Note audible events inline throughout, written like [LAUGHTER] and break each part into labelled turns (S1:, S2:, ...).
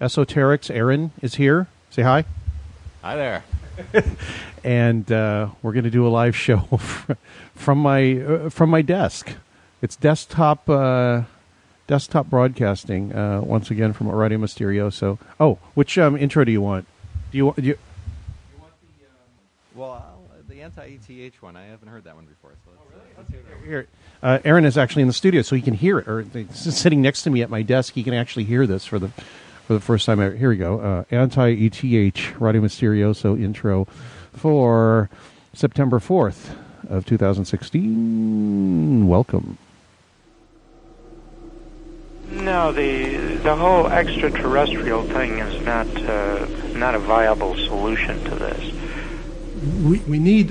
S1: EsoterX. Aaron is here. Say hi.
S2: Hi there. [LAUGHS]
S1: and uh, we're going to do a live [LAUGHS] show from my uh, from my desk. It's desktop uh, desktop broadcasting uh, once again from Radio Mysterioso. Oh, which um, intro do you want? Do you, do you
S2: Well, I'll- the anti-ETH one, I haven't heard that one before. So let's, let's hear that one.
S1: Here, uh, Aaron is actually in the studio, so he can hear it. Or he's sitting next to me at my desk, he can actually hear this for the for the first time. ever. Here we go. Uh, Anti ETH Radio Mysterioso intro for September fourth of 2016. Welcome.
S3: No, the the whole extraterrestrial thing is not uh, not a viable solution to this.
S4: we, we need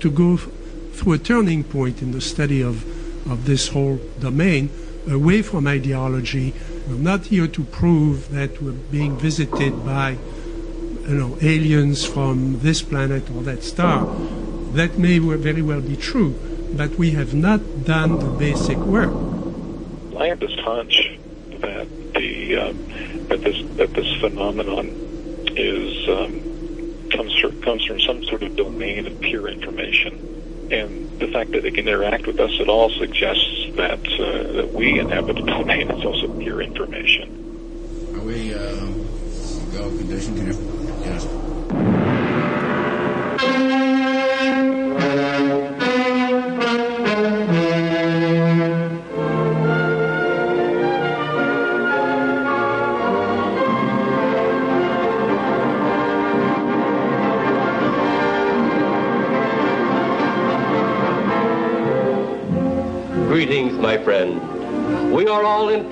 S4: to go f- through a turning point in the study of, of this whole domain away from ideology. We're not here to prove that we're being visited by you know, aliens from this planet or that star. That may very well be true, but we have not done the basic work.
S5: I have this hunch that the um, that this that this phenomenon is um, comes from, comes from some sort of domain of pure information, and the fact that they can interact with us at all suggests that uh, that we inhabit a domain that's also pure information.
S6: Are we uh, go condition? Can you? Yes.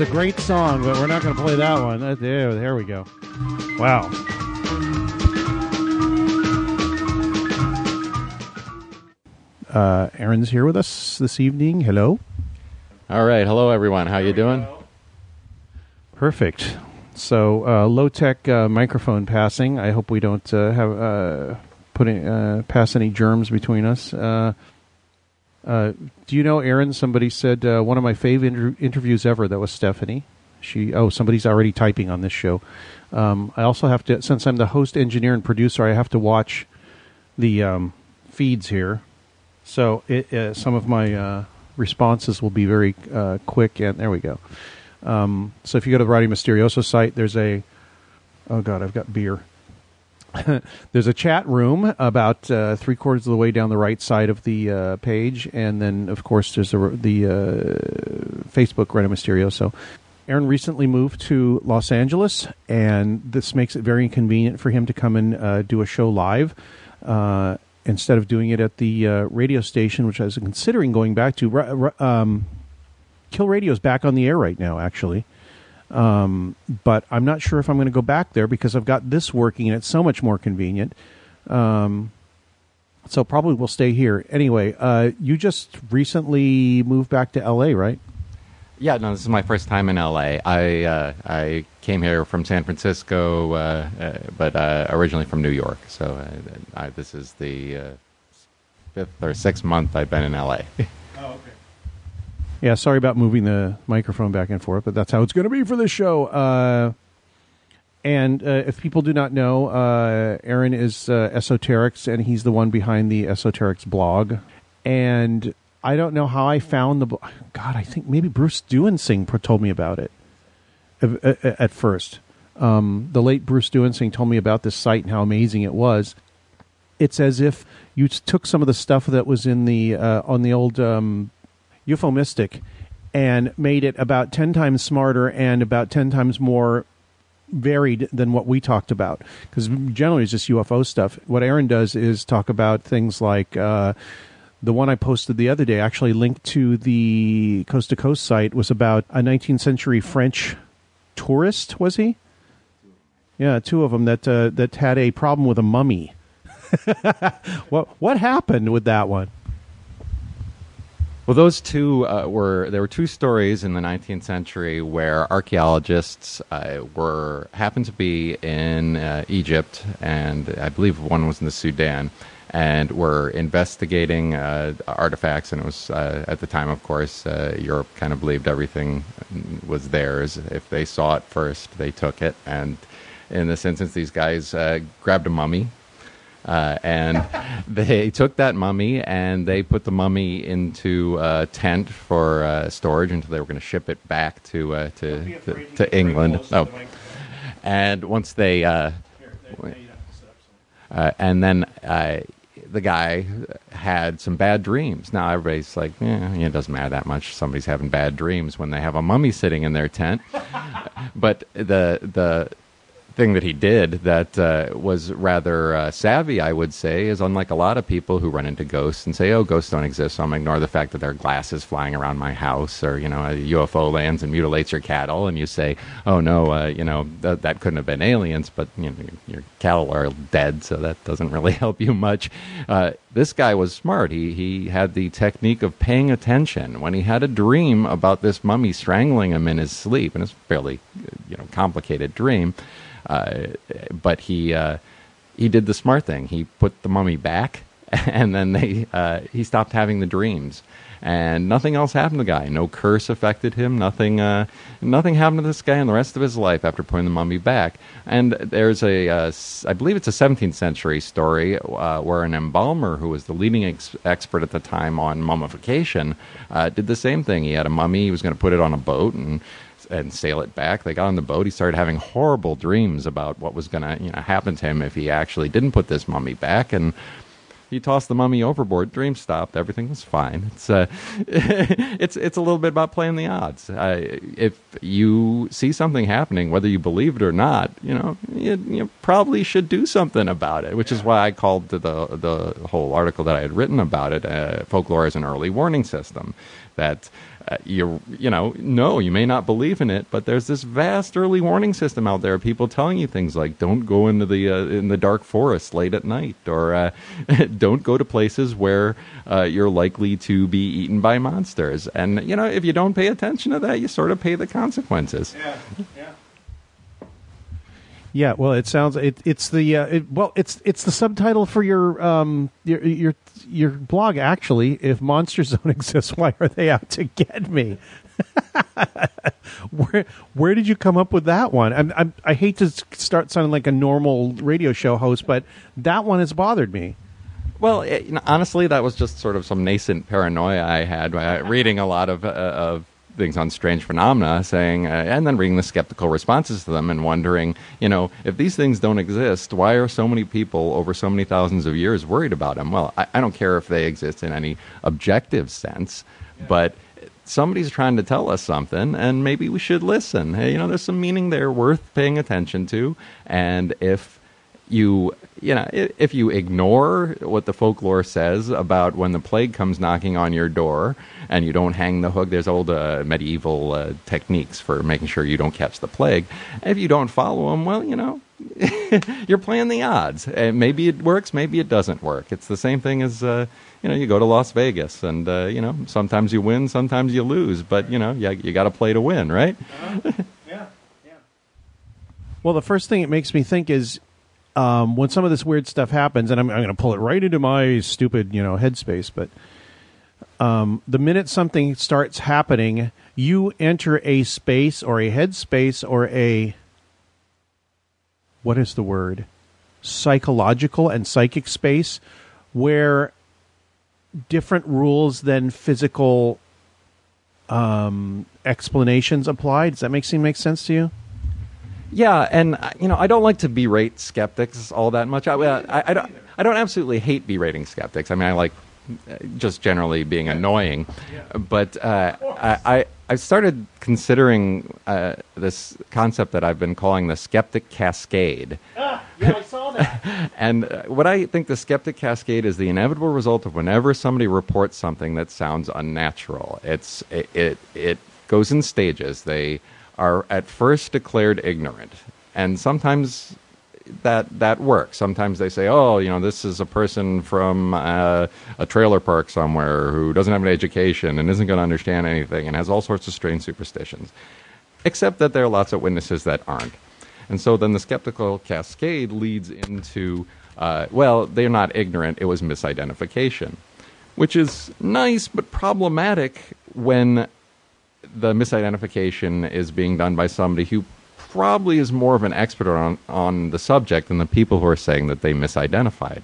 S1: A great song, but we're not going to play that one. Uh, There, there we go. Wow. Uh, Aaron's here with us this evening. Hello.
S2: All right, hello everyone. How you doing?
S1: Perfect. So uh, low tech uh, microphone passing. I hope we don't uh, have uh, put any, uh, pass any germs between us. Uh, do you know, Aaron? Somebody said uh, one of my favorite inter- interviews ever. That was Stephanie. She oh, somebody's already typing on this show. Um, I also have to, since I'm the host, engineer, and producer, I have to watch the um, feeds here. So it, uh, some of my uh, responses will be very uh, quick, and there we go. Um, so if you go to the Radio Mysterioso site, there's a oh god, I've got beer. [LAUGHS] there's a chat room about uh, three quarters of the way down the right side of the uh, page, and then of course there's a, the uh, Facebook Rena Mysterio. So, Aaron recently moved to Los Angeles, and this makes it very inconvenient for him to come and uh, do a show live. Uh, instead of doing it at the uh, radio station, which I was considering going back to, um, Kill Radio is back on the air right now, actually. Um, but I'm not sure if I'm going to go back there because I've got this working and it's so much more convenient. Um, so probably we'll stay here. Anyway, uh, you just recently moved back to LA, right?
S2: Yeah, no, this is my first time in LA. I uh, I came here from San Francisco, uh, uh, but uh, originally from New York. So uh, I, this is the uh, fifth or sixth month I've been in LA. [LAUGHS]
S1: Yeah, sorry about moving the microphone back and forth, but that's how it's going to be for this show. Uh, and uh, if people do not know, uh, Aaron is uh, EsoterX, and he's the one behind the EsoterX blog. And I don't know how I found the. God, I think maybe Bruce Duensing told me about it at, at- at first. Um, the late Bruce Duensing told me about this site and how amazing it was. It's as if you took some of the stuff that was in the uh, on the old um, UFO Mystic and made it about 10 times smarter and about 10 times more varied than what we talked about. Because generally it's just UFO stuff. What Aaron does is talk about things like uh, the one I posted the other day, actually linked to the Coast to Coast site, was about a 19th century French tourist, was he? Yeah, two of them that uh, that had a problem with a mummy. [LAUGHS] what what happened with that one?
S2: Well, those two uh, were there were two stories in the 19th century where archaeologists uh, were happened to be in uh, Egypt, and I believe one was in the Sudan, and were investigating uh, artifacts. And it was uh, at the time, of course, uh, Europe kind of believed everything was theirs. If they saw it first, they took it. And in this instance, these guys grabbed a mummy uh, and [LAUGHS] they took that mummy and they put the mummy into a tent for uh, storage until they were going to ship it back to uh, to, to, to England. Oh, and once they uh, uh, and then uh, the guy had some bad dreams. Now everybody's like, yeah, it doesn't matter that much. Somebody's having bad dreams when they have a mummy sitting in their tent. [LAUGHS] but the the thing that he did that uh, was rather uh, savvy, I would say, is unlike a lot of people who run into ghosts and say, "Oh, ghosts don't exist," so I'm gonna ignore the fact that there are glasses flying around my house, or you know, a UFO lands and mutilates your cattle, and you say, "Oh no, uh, you know, th- that couldn't have been aliens," but you know, your cattle are dead, so that doesn't really [LAUGHS] help you much. Uh, this guy was smart. He he had the technique of paying attention when he had a dream about this mummy strangling him in his sleep, and it's a fairly you know complicated dream. Uh, but he uh, he did the smart thing. He put the mummy back, [LAUGHS] and then they uh, he stopped having the dreams, and nothing else happened to the guy. No curse affected him. Nothing uh, nothing happened to this guy in the rest of his life after putting the mummy back. And there's a uh, I believe it's a 17th century story where an embalmer who was the leading ex- expert at the time on mummification did the same thing. He had a mummy. He was going to put it on a boat and and sail it back. They got on the boat. He started having horrible dreams about what was going to you know happen to him if he actually didn't put this mummy back. And he tossed the mummy overboard. Dream stopped. Everything was fine. It's uh, [LAUGHS] it's it's a little bit about playing the odds. Uh, if you see something happening, whether you believe it or not, you know you, you probably should do something about it. Which is why I called the the, whole article that I had written about it uh, "Folklore as an Early Warning System." That you you know no you may not believe in it but there's this vast early warning system out there people telling you things like don't go into the uh, in the dark forest late at night or uh, [LAUGHS] don't go to places where uh, you're likely to be eaten by monsters. And you know if you don't pay attention to that you sort of pay the consequences.
S1: Yeah, yeah. Yeah, well, it sounds it, it's the uh, it, well, it's it's the subtitle for your um your your your blog actually. If monsters don't [LAUGHS] exist, why are they out to get me? [LAUGHS] where where did you come up with that one? I'm, I'm, I hate to start sounding like a normal radio show host, but that one has bothered me.
S2: Well, it, you know, honestly, that was just sort of some nascent paranoia I had by reading a lot of uh, of things on strange phenomena, saying, uh, and then reading the skeptical responses to them and wondering, you know, if these things don't exist, why are so many people over so many thousands of years worried about them? Well, I, I don't care if they exist in any objective sense, but somebody's trying to tell us something and maybe we should listen. Hey, you know, there's some meaning there worth paying attention to. And if you, you know, if you ignore what the folklore says about when the plague comes knocking on your door and you don't hang the hook, there's old uh, medieval uh, techniques for making sure you don't catch the plague. If you don't follow them, well, you know, [LAUGHS] you're playing the odds. And maybe it works, maybe it doesn't work. It's the same thing as uh, you know, you go to Las Vegas, and uh, you know, sometimes you win, sometimes you lose, but you know, you, you got to play to win, right? [LAUGHS] Yeah.
S1: Well, the first thing it makes me think is um, when some of this weird stuff happens, and I'm, I'm going to pull it right into my stupid, you know, headspace. But um, the minute something starts happening, you enter a space or a headspace or a what is the word? Psychological and psychic space where different rules than physical um, explanations apply. Does that make seem make sense to you?
S2: Yeah, and uh, you know, I don't like to berate skeptics all that much. I, I, I don't. I don't absolutely hate berating skeptics. I mean, I like uh, just generally being annoying. But uh, I, I started considering uh, this concept that I've been calling the skeptic cascade.
S1: yeah, I saw that. [LAUGHS]
S2: And uh, what I think the skeptic cascade is the inevitable result of whenever somebody reports something that sounds unnatural. It's it it, it goes in stages. They are at first declared ignorant, and sometimes that that works. Sometimes they say, "Oh, you know, this is a person from uh, a trailer park somewhere who doesn't have an education and isn't going to understand anything and has all sorts of strange superstitions." Except that there are lots of witnesses that aren't. And so then the skeptical cascade leads into, uh, well, they're not ignorant, it was misidentification, which is nice but problematic when the misidentification is being done by somebody who probably is more of an expert on, on the subject than the people who are saying that they misidentified.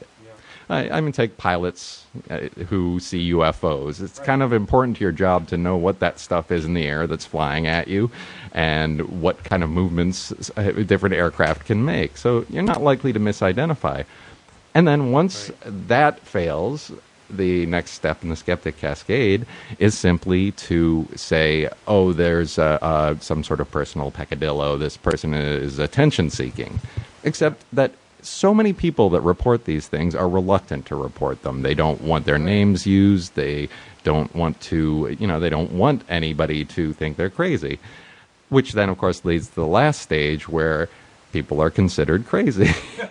S2: I, I mean, take pilots uh, who see UFOs. It's kind of important to your job to know what that stuff is in the air that's flying at you and what kind of movements uh, different aircraft can make. So you're not likely to misidentify. And then once that fails, the next step in the skeptic cascade is simply to say, oh, there's uh, uh, some sort of personal peccadillo. This person is attention seeking. Except that so many people that report these things are reluctant to report them. They don't want their names used. They don't want to, you know, they don't want anybody to think they're crazy. Which then, of course, leads to the last stage where people are considered crazy. [LAUGHS]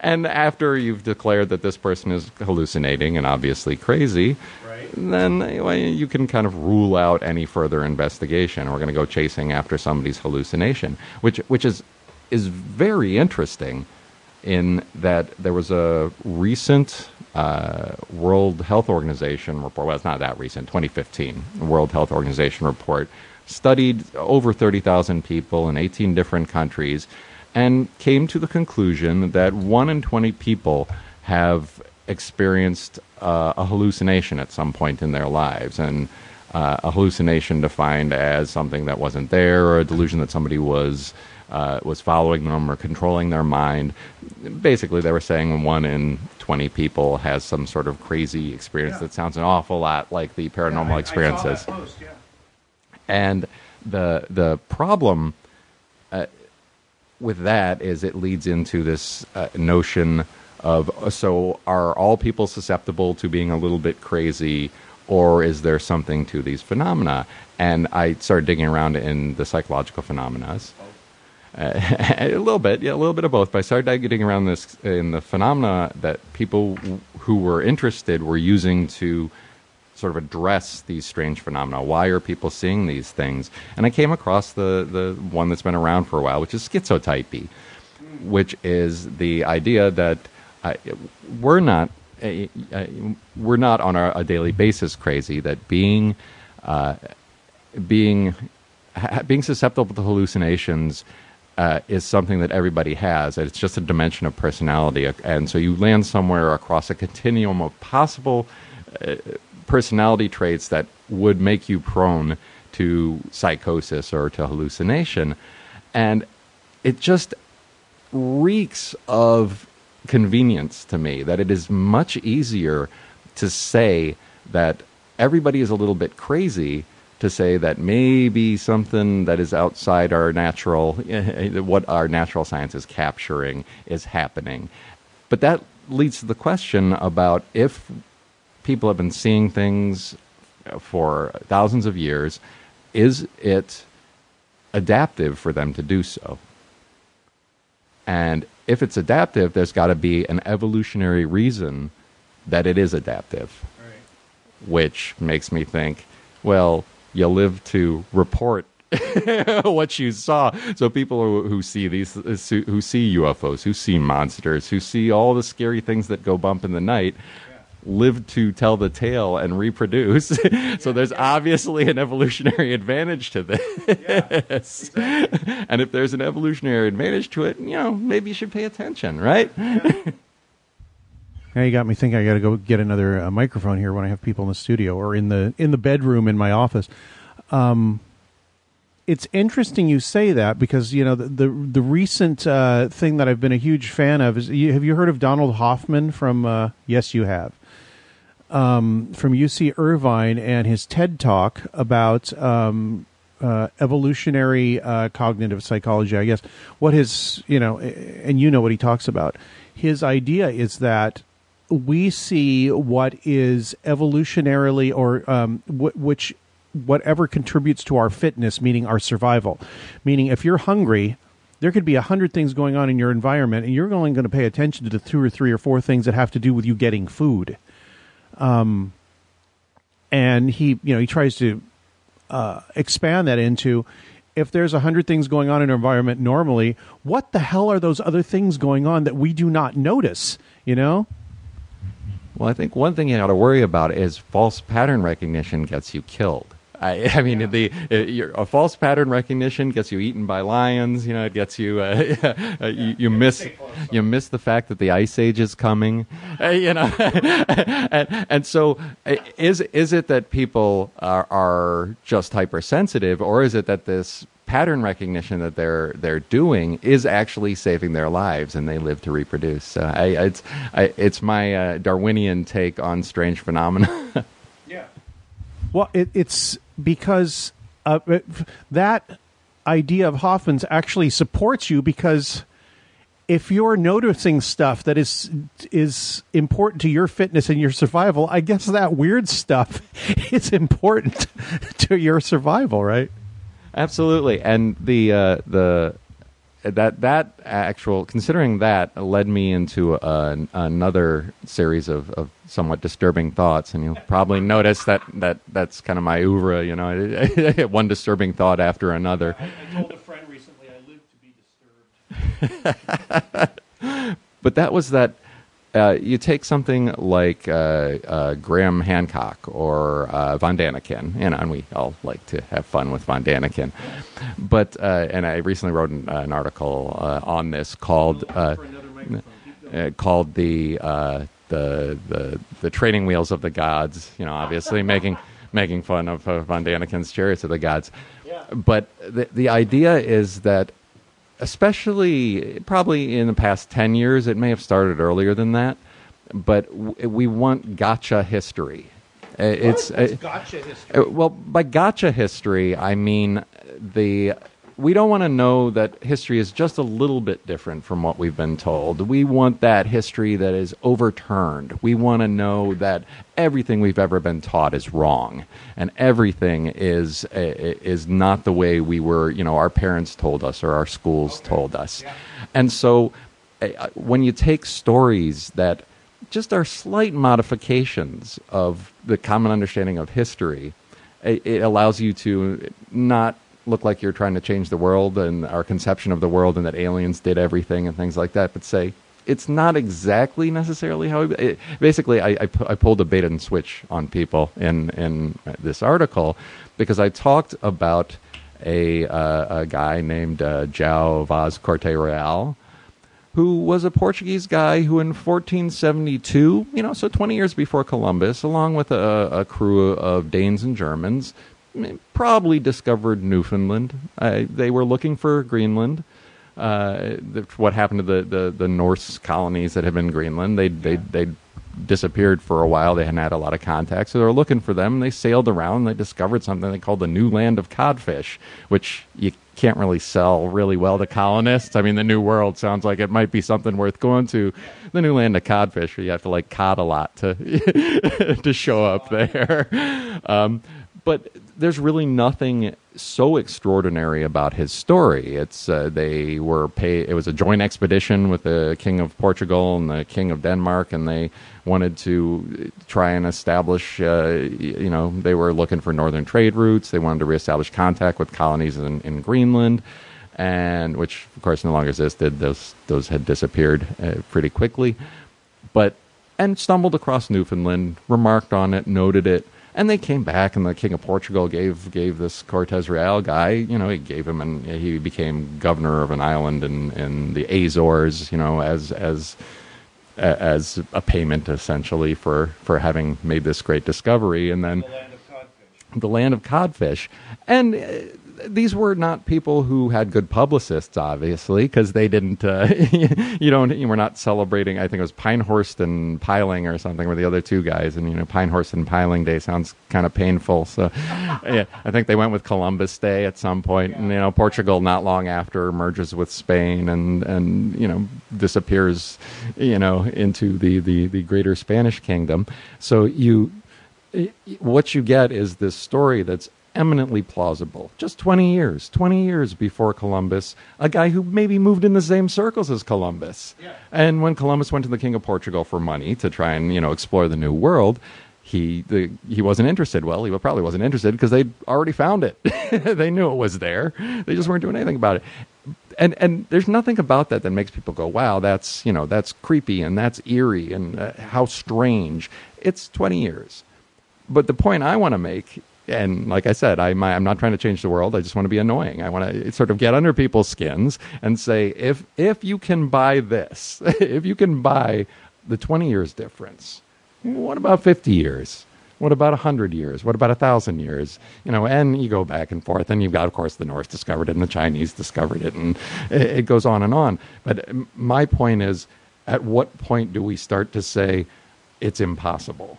S2: and after you've declared that this person is hallucinating and obviously crazy, then well, you can kind of rule out any further investigation. We're going to go chasing after somebody's hallucination, which which is is very interesting. In that there was a recent uh, World Health Organization report. Well, it's not that recent. 2015 World Health Organization report studied over 30,000 people in 18 different countries and came to the conclusion that 1 in 20 people have experienced uh, a hallucination at some point in their lives. And uh, a hallucination defined as something that wasn't there or a delusion that somebody was. Uh, was following them or controlling their mind. Basically, they were saying one in 20 people has some sort of crazy experience that sounds an awful lot like the paranormal experiences. And the the problem uh, with that is it leads into this uh, notion of uh, so are all people susceptible to being a little bit crazy or is there something to these phenomena? And i started digging around in the psychological phenomena. Uh, [LAUGHS] a little bit yeah a little bit of both. But i started digging around this in the phenomena that people who were interested were using to sort of address these strange phenomena. Why are people seeing these things? And I came across the, the one that's been around for a while, which is schizotypy, which is the idea that uh, we're not uh, uh, we're not on a, a daily basis crazy. That being uh, being ha- being susceptible to hallucinations uh, is something that everybody has. It's just a dimension of personality, and so you land somewhere across a continuum of possible personality traits that would make you prone to psychosis or to hallucination. And it just reeks of convenience to me that it is much easier to say that everybody is a little bit crazy to say that maybe something that is outside our natural [LAUGHS] what our natural science is capturing is happening but that leads to the question about if people have been seeing things for thousands of years is it adaptive for them to do so and if it's adaptive, there's got to be an evolutionary reason that it is adaptive. Right. Which makes me think, well, you live to report [LAUGHS] what you saw. So people who, who see these, who see UFOs, who see monsters, who see all the scary things that go bump in the night, live to tell the tale and reproduce. [LAUGHS] so there's obviously an evolutionary [LAUGHS] advantage to this. Yeah, exactly. [LAUGHS] and if there's an evolutionary advantage to it, you know, maybe you should pay attention, right? Yeah.
S1: Now you got me thinking I got to go get another uh, microphone here when I have people in the studio or in the in the bedroom in my office. Um, it's interesting you say that because you know the the, the recent uh, thing that I've been a huge fan of is you, have you heard of Donald Hoffman from uh, Yes You Have um, from UC Irvine and his TED talk about um, uh, evolutionary uh, cognitive psychology. I guess what his you know, and you know what he talks about. His idea is that we see what is evolutionarily or um, w- which whatever contributes to our fitness, meaning our survival. Meaning, if you're hungry, there could be a hundred things going on in your environment, and you're only going to pay attention to the two or three or four things that have to do with you getting food. Um, and he, you know, he tries to uh, expand that into if there's a hundred things going on in an environment normally, what the hell are those other things going on that we do not notice? You know.
S2: Well, I think one thing you got to worry about is false pattern recognition gets you killed. I, [LAUGHS] I mean, yeah. the it, a false pattern recognition gets you eaten by lions. You know, it gets you. Uh, [LAUGHS] uh, you, you miss you miss the fact that the ice age is coming. [LAUGHS] Uh, you know, and, and so uh, is is it that people are, are just hypersensitive, or is it that this pattern recognition that they're they're doing is actually saving their lives, and they live to reproduce. Uh, I, it's I, it's my uh, Darwinian take on strange phenomena.
S1: yeah. Well, it, it's because uh, that idea of Hoffman's actually supports you because if you're noticing stuff that is is important to your fitness and your survival, I guess that weird stuff [LAUGHS] is important [LAUGHS] to your survival, right?
S2: Absolutely, and the uh, the that that actual considering that led me into uh, another series of, of somewhat disturbing thoughts, and you'll probably notice that, that that's kind of my oeuvre. You know, [LAUGHS] one disturbing thought after another.
S1: I, I told a friend recently I live to
S2: be disturbed. [LAUGHS] but that was that uh, you take something like uh, uh, Graham Hancock or uh, von Daniken, you know, and we all like to have fun with von Daniken. But uh, and I recently wrote an, an article uh, on this called called the the the the training wheels of the gods. You know, obviously making [LAUGHS] making fun of von Daniken's chariots of the gods. Yeah. But the the idea is that especially probably in the past 10 years. It may have started earlier than that, but w- we want gotcha history.
S1: Uh, it's uh, gotcha history.
S2: Uh, well, by gotcha history, I mean the we don't want to know that history is just a little bit different from what we've been told. We want that history that is overturned. We want to know that everything we've ever been taught is wrong, and everything is is not the way we were. You know, our parents told us or our schools okay. told us, yeah. and so when you take stories that just are slight modifications of the common understanding of history, it allows you to not look like you're trying to change the world and our conception of the world and that aliens did everything and things like that, but say it's not exactly necessarily how. It, basically, I, I, I, pulled a bait and switch on people in in this article because I talked about a uh, a guy named uh, João Vaz Corte Real, who was a Portuguese guy who in 1472, you know, so 20 years before Columbus, along with a, a crew of Danes and Germans, probably discovered Newfoundland. Uh, they were looking for Greenland. Uh, the, what happened to the, the, the Norse colonies that had been Greenland? They they they disappeared for a while. They hadn't had a lot of contact, so they were looking for them. And they sailed around. and They discovered something they called the New Land of Codfish, which you can't really sell really well to colonists. I mean, the New World sounds like it might be something worth going to. The New Land of Codfish, where you have to like cod a lot to [LAUGHS] to show up there. Um, but there's really nothing so extraordinary about his story. It's uh, they were pay. It was a joint expedition with the king of Portugal and the king of Denmark, and they wanted to try and establish. Uh, you know, they were looking for northern trade routes. They wanted to reestablish contact with colonies in, in Greenland, and which of course no longer existed. Those those had disappeared uh, pretty quickly, but and stumbled across Newfoundland, remarked on it, noted it and they came back, and the King of Portugal gave gave this Cortes Real guy, you know, he gave him, and he became governor of an island in, in the Azores, you know, as as as a payment essentially for for having made this great discovery, and then the land of codfish, the land of codfish. and uh, these were not people who had good publicists, obviously, because they didn't. Uh, [LAUGHS] you don't. You were not celebrating. I think it was Pinehorst and Piling or something were the other two guys, and you know Pinehorst and Piling Day sounds kind of painful. So, [LAUGHS] yeah, I think they went with Columbus Day at some point, and you know Portugal not long after merges with Spain and and you know disappears, you know into the the the greater Spanish kingdom. So you what you get is this story that's eminently plausible. Just 20 years, 20 years before Columbus, a guy who maybe moved in the same circles as Columbus. Yeah. And when Columbus went to the King of Portugal for money to try and, you know, explore the New World, he the, he wasn't interested. Well, he probably wasn't interested because they'd already found it. [LAUGHS] they knew it was there. They just weren't doing anything about it. And and there's nothing about that that makes people go, "Wow, that's you know that's creepy and that's eerie and uh, how strange." It's 20 years. But the point I want to make and like I said, I'm, I'm not trying to change the world. I just want to be annoying. I want to sort of get under people's skins and say, if if you can buy this, [LAUGHS] if you can buy the 20 years difference, what about 50 years? What about 100 years? What about 1,000 years? You know, and you go back and forth, and you've got, of course, the North discovered it and the Chinese discovered it, and it goes on and on. But my point is, at what point do we start to say it's impossible?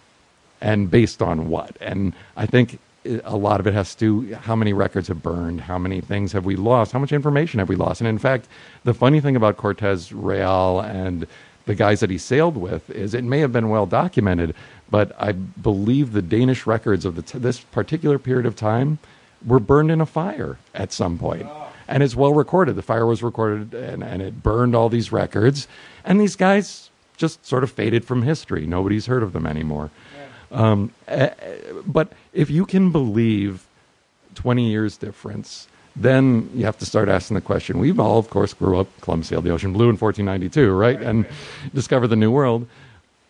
S2: And based on what? And I think a lot of it has to do how many records have burned, how many things have we lost, how much information have we lost. And in fact, the funny thing about Cortez Real and the guys that he sailed with is it may have been well documented, but I believe the Danish records of t- this particular period of time were burned in a fire at some point. Ah. And it's well recorded. The fire was recorded and, and it burned all these records. And these guys just sort of faded from history. Nobody's heard of them anymore. Um, eh, but if you can believe 20 years difference, then you have to start asking the question. We've all, of course, grew up, Columbus sailed the ocean blue in 1492, right? right and right. discovered the New World.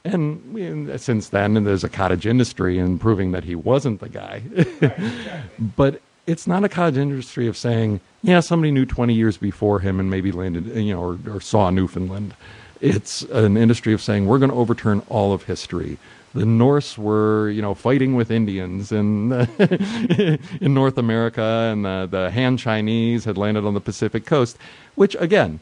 S2: And since then, and there's a cottage industry in proving that he wasn't the guy. [LAUGHS] right, but it's not a cottage industry of saying, yeah, somebody knew 20 years before him and maybe landed, you know, or, or saw Newfoundland. It's an industry of saying, we're going to overturn all of history the Norse were, you know, fighting with Indians in [LAUGHS] in North America, and the, the Han Chinese had landed on the Pacific coast. Which, again,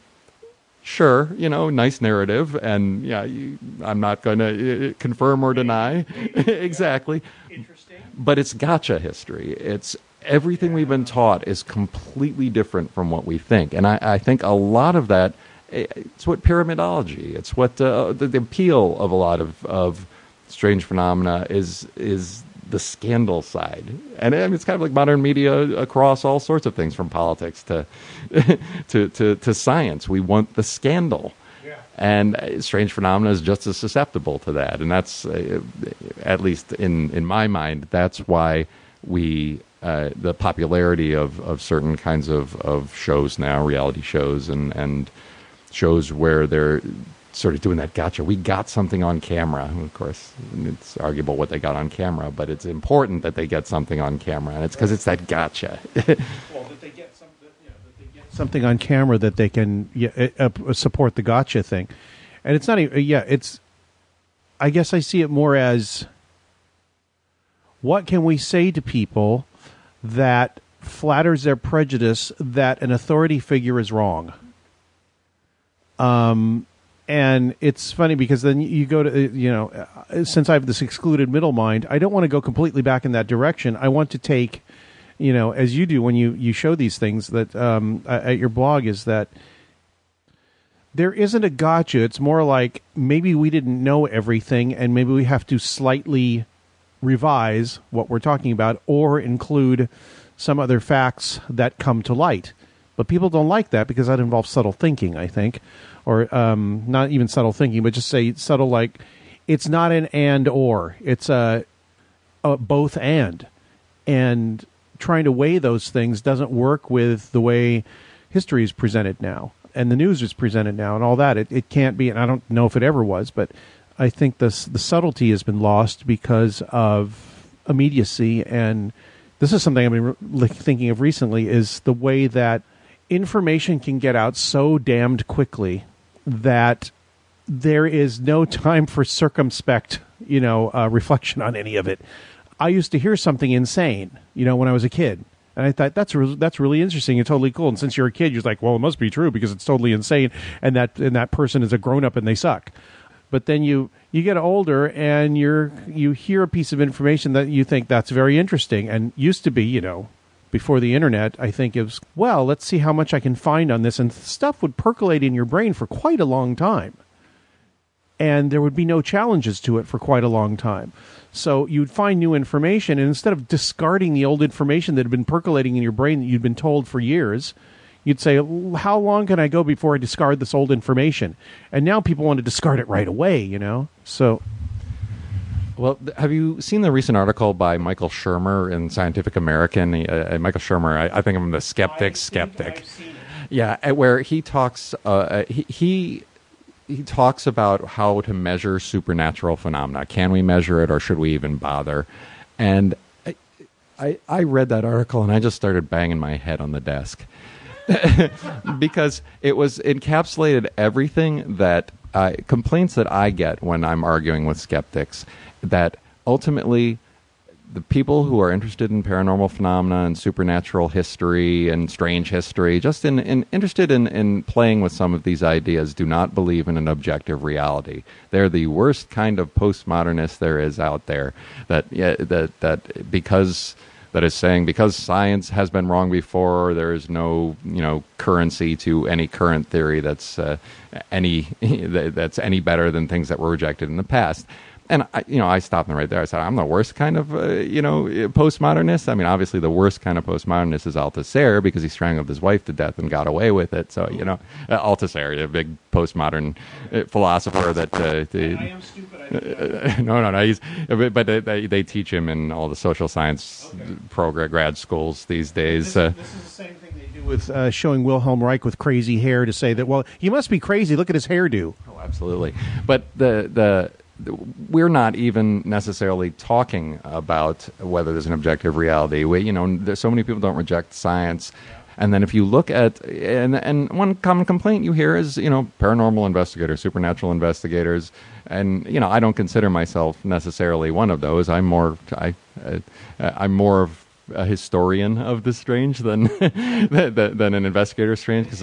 S2: sure, you know, nice narrative, and yeah, you, I'm not going to uh, confirm or deny [LAUGHS] exactly. Interesting. But it's gotcha history. It's everything we've been taught is completely different from what we think, and I, I think a lot of that. It's what pyramidology. It's what uh, the, the appeal of a lot of of strange phenomena is is the scandal side, and I mean, it's kind of like modern media across all sorts of things, from politics to [LAUGHS] to, to, to science. We want the scandal, yeah. and uh, strange phenomena is just as susceptible to that, and that's uh, at least in in my mind, that's why we uh, the popularity of, of certain kinds of, of shows now, reality shows, and and shows where they're sort of doing that gotcha. We got something on camera. Of course, it's arguable what they got on camera, but it's important that they get something on camera, and it's because it's that gotcha. [LAUGHS] well, that they get some, you know, that they get
S1: something on camera that they can yeah, uh, uh, support the gotcha thing. And it's not even yeah, it's I guess I see it more as what can we say to people that flatters their prejudice that an authority figure is wrong. Um and it's funny because then you go to uh, you know uh, since I have this excluded middle mind, I don't want to go completely back in that direction. I want to take you know as you do when you you show these things that um, at your blog is that there isn't a gotcha. It's more like maybe we didn't know everything, and maybe we have to slightly revise what we're talking about or include some other facts that come to light. But people don't like that because that involves subtle thinking, I think or um, not even subtle thinking, but just say subtle like it's not an and or it's a, a both and, and trying to weigh those things doesn't work with the way history is presented now and the news is presented now and all that. It it can't be, and I don't know if it ever was, but I think this the subtlety has been lost because of immediacy and this is something I've been re- thinking of recently is the way that information can get out so damned quickly that there is no time for circumspect, you know, uh, reflection on any of it. I used to hear something insane, you know, when I was a kid. And I thought that's re- that's really interesting and totally cool. And since you're a kid, you're like, well, it must be true because it's totally insane, and that and that person is a grown up and they suck. But then you you get older and you're you hear a piece of information that you think that's very interesting and used to be, you know, before the internet, I think it was, well, let's see how much I can find on this. And stuff would percolate in your brain for quite a long time. And there would be no challenges to it for quite a long time. So you'd find new information, and instead of discarding the old information that had been percolating in your brain that you'd been told for years, you'd say, How long can I go before I discard this old information? And now people want to discard it right away, you know? So
S2: well, have you seen the recent article by Michael Shermer in Scientific American? Uh, uh, Michael Shermer, I, I, think I'm the skeptic skeptic. Yeah, where he talks, uh, uh, he, he he talks about how to measure supernatural phenomena. Can we measure it, or should we even bother? And I, I, I read that article and I just started banging my head on the desk [LAUGHS] because it was encapsulated everything that uh, complaints that I get when I'm arguing with skeptics that ultimately the people who are interested in paranormal phenomena and supernatural history and strange history, just in, in interested in, in playing with some of these ideas, do not believe in an objective reality. They're the worst kind of postmodernists there is out there. That yeah, that that because that is saying because science has been wrong before, there is no you know currency to any current theory that's uh, any [LAUGHS] that's any better than things that were rejected in the past and I, you know, I stopped them right there. I said, I'm the worst kind of, uh, you know, postmodernist. I mean, obviously, the worst kind of postmodernist is Althusser because he strangled his wife to death and got away with it. So, you know, uh, Althusser, a big postmodern uh, philosopher that. Uh, they, I am stupid. I [LAUGHS] no, no, no. He's, but they, they, teach him in all the social science okay. program grad schools these days.
S1: This, uh, this is the same thing they do with uh, showing Wilhelm Reich with crazy hair to say that, well, he must be crazy. Look at his hairdo.
S2: Oh, absolutely. But the the we're not even necessarily talking about whether there's an objective reality. We, you know, there's so many people don't reject science. And then if you look at and and one common complaint you hear is you know paranormal investigators, supernatural investigators, and you know I don't consider myself necessarily one of those. I'm more I uh, I'm more of a historian of the strange than [LAUGHS] than, than an investigator strange because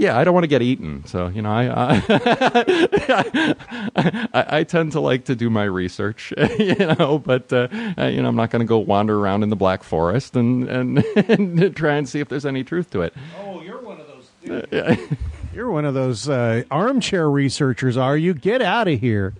S2: yeah, I don't want to get eaten. So you know, I I, [LAUGHS] I, I tend to like to do my research, [LAUGHS] you know, but uh, you know, I'm not going to go wander around in the Black Forest and, and [LAUGHS] and try and see if there's any truth to it.
S1: Oh, you're one of those. Uh, you're one of those uh, armchair researchers, are you? Get out of here.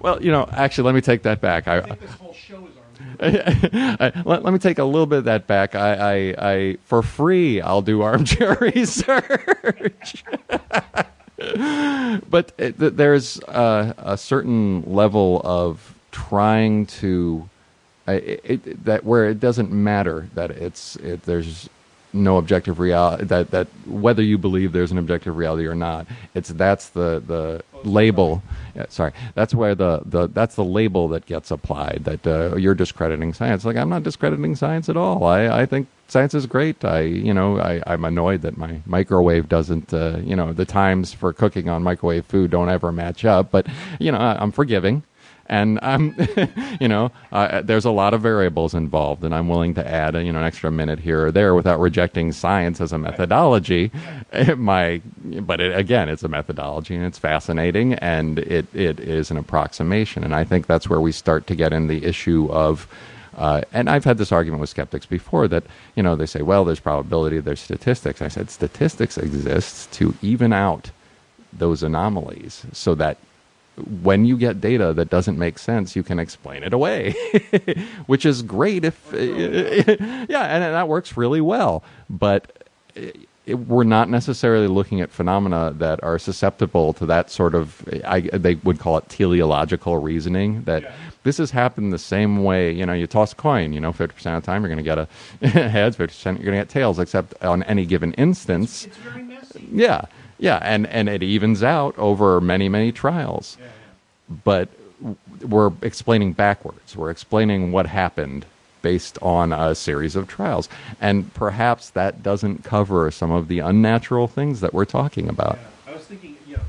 S2: well, you know, actually, let me take that back. I, I think this whole show is [LAUGHS] Uh, let, let, me take a little bit of that back. I, I, I for free, I'll do armchair [LAUGHS] research. [LAUGHS] but uh, it, there's a, a, certain level of trying to it, it, that where it doesn't matter that it's it, there's no objective reality that that whether you believe there's an objective reality or not it's that's the the label yeah, sorry that's where the, the that's the label that gets applied that uh, you're discrediting science. Like i'm not discrediting science at all. I i think science is great. I you know i i'm annoyed that my microwave doesn't uh, you know the times for cooking on microwave food don't ever match up but you know I, i'm forgiving and I'm, [LAUGHS] you know, uh, there's a lot of variables involved, and I'm willing to add, you know, an extra minute here or there without rejecting science as a methodology. [LAUGHS] My, but it, again, it's a methodology, and it's fascinating, and it it is an approximation, and I think that's where we start to get in the issue of. Uh, and I've had this argument with skeptics before that you know they say, well, there's probability, there's statistics. I said statistics exists to even out those anomalies so that when you get data that doesn't make sense, you can explain it away, [LAUGHS] which is great if, [LAUGHS] yeah, and that works really well. But eh, it, we're not necessarily looking at phenomena that are susceptible to that sort of, eh, I, they would call it teleological reasoning. That yeah. this has happened the same way. You know, you toss a coin. You know, fifty percent of the time you're going to get a [LAUGHS] heads, fifty percent you're going to get tails. Except on any given instance,
S1: it's, it's
S2: yeah yeah, and, and it evens out over many, many trials. Yeah, yeah. But we're explaining backwards. We're explaining what happened based on a series of trials. And perhaps that doesn't cover some of the unnatural things that we're talking about.
S1: Yeah. I was thinking, you know,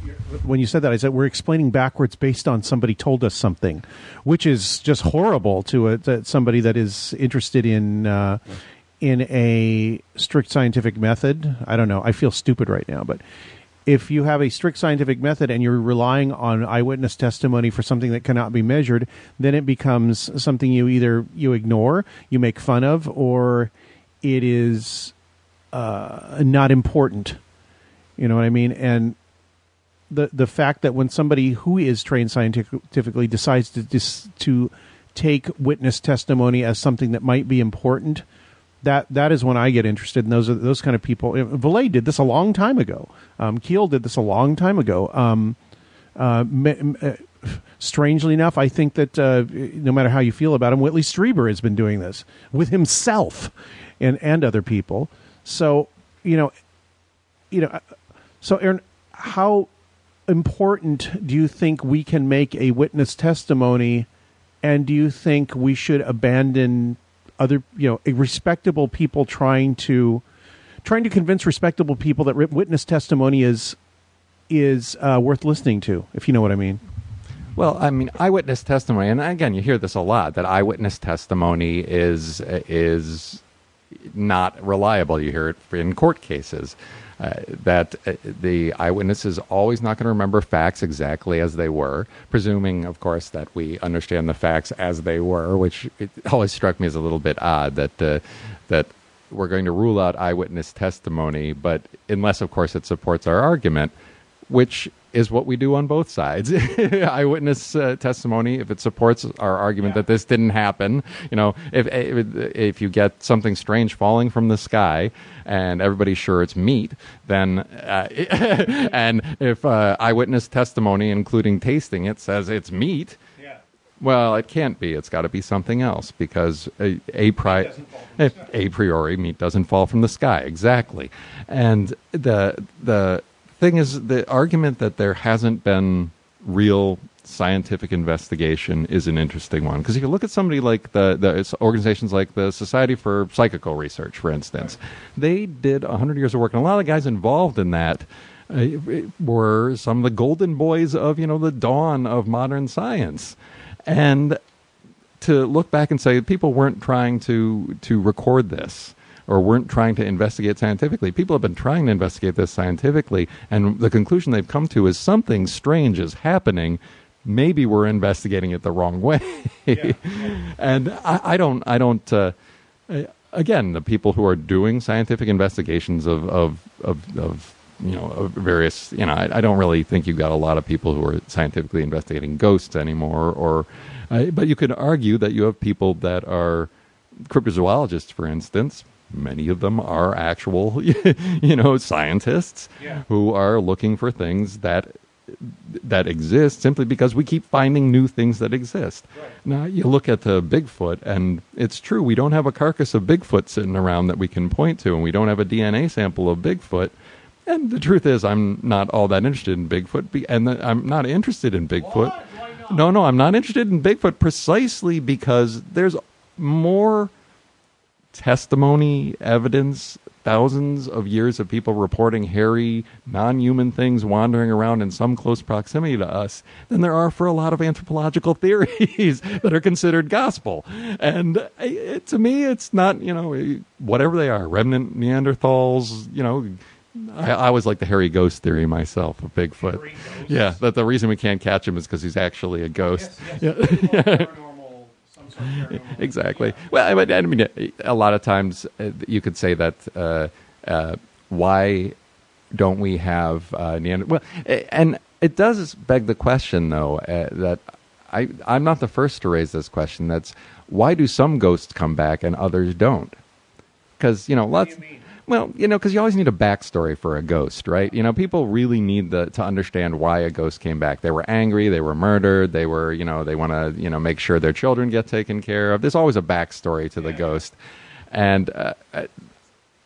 S1: when you said that, I said we're explaining backwards based on somebody told us something, which is just horrible to, a, to somebody that is interested in. Uh, in a strict scientific method, I don't know. I feel stupid right now, but if you have a strict scientific method and you're relying on eyewitness testimony for something that cannot be measured, then it becomes something you either you ignore, you make fun of, or it is uh, not important. You know what I mean? And the the fact that when somebody who is trained scientifically decides to dis, to take witness testimony as something that might be important, that that is when I get interested in those those kind of people. Vallée did this a long time ago. Um, Keel did this a long time ago. Um, uh, uh, strangely enough, I think that uh, no matter how you feel about him, Whitley Strieber has been doing this with himself and and other people. So you know, you know, uh, so Aaron, how important do you think we can make a witness testimony, and do you think we should abandon other you know respectable people trying to trying to convince respectable people that witness testimony is is uh, worth listening to, if you know what I mean.
S2: Well, I mean, eyewitness testimony, and again, you hear this a lot that eyewitness testimony is is not reliable. You hear it in court cases. Uh, that uh, the eyewitness is always not going to remember facts exactly as they were, presuming, of course, that we understand the facts as they were, which always struck me as a little bit odd that uh, that we're going to rule out eyewitness testimony, but unless, of course, it supports our argument, which is what we do on both sides. [LAUGHS] Eyewitness uh, testimony, if it supports our argument yeah. that this didn't happen, you know, if, if, if you get something strange falling from the sky and everybody's sure it's meat, then uh, [LAUGHS] and if uh, eyewitness testimony, including tasting it, says it's meat. Yeah. Well, it can't be. It's got to be something else because a, a, pri- a priori meat doesn't fall from the sky. Exactly, and the the thing is, the argument that there hasn't been real scientific investigation is an interesting one. Because if you look at somebody like the, the organizations like the Society for Psychical Research, for instance, right. they did hundred years of work, and a lot of the guys involved in that uh, were some of the golden boys of you know the dawn of modern science, and to look back and say people weren't trying to to record this or weren't trying to investigate scientifically. People have been trying to investigate this scientifically, and the conclusion they've come to is something strange is happening. Maybe we're investigating it the wrong way. yeah. And I, I, don't, I don't. Uh, again, the people who are doing scientific investigations of of of, of you know of various you know I, I, don't really think you've got a lot of people who are scientifically investigating ghosts anymore or uh, but you could argue that you have people that are cryptozoologists for instance many of them are actual, [LAUGHS] you know, scientists yeah. who are looking for things that that exist simply because we keep finding new things that exist. Now you look at the Bigfoot, and it's true we don't have a carcass of Bigfoot sitting around that we can point to, and we don't have a DNA sample of Bigfoot. And the truth is, I'm not all that interested in Bigfoot, and the, I'm not interested in Bigfoot. No, no, I'm not interested in Bigfoot precisely because there's more testimony, evidence, thousands of years of people reporting hairy, non human things wandering around in some close proximity to us than there are for a lot of anthropological [LAUGHS] theories that are considered gospel. And it, to me, it's not, you know, eh, whatever they are remnant Neanderthals, you know. I, I always like the hairy ghost theory myself of Bigfoot. Yeah, that the reason we can't catch him is because he's actually a ghost. Yeah. [LAUGHS] [LAUGHS] exactly. Well, I mean, a lot of times uh, you could say that uh, uh, why don't we have uh, Neander? Well, and it does beg the question, though, uh, that I I'm not the first to raise this question. That's why do some ghosts come back and others don't? Because you know, lots. Well, you know, because you always need a backstory for a ghost, right? You know, people really need the, to understand why a ghost came back. They were angry, they were murdered, they were, you know, they want to, you know, make sure their children get taken care of. There's always a backstory to the ghost, and uh,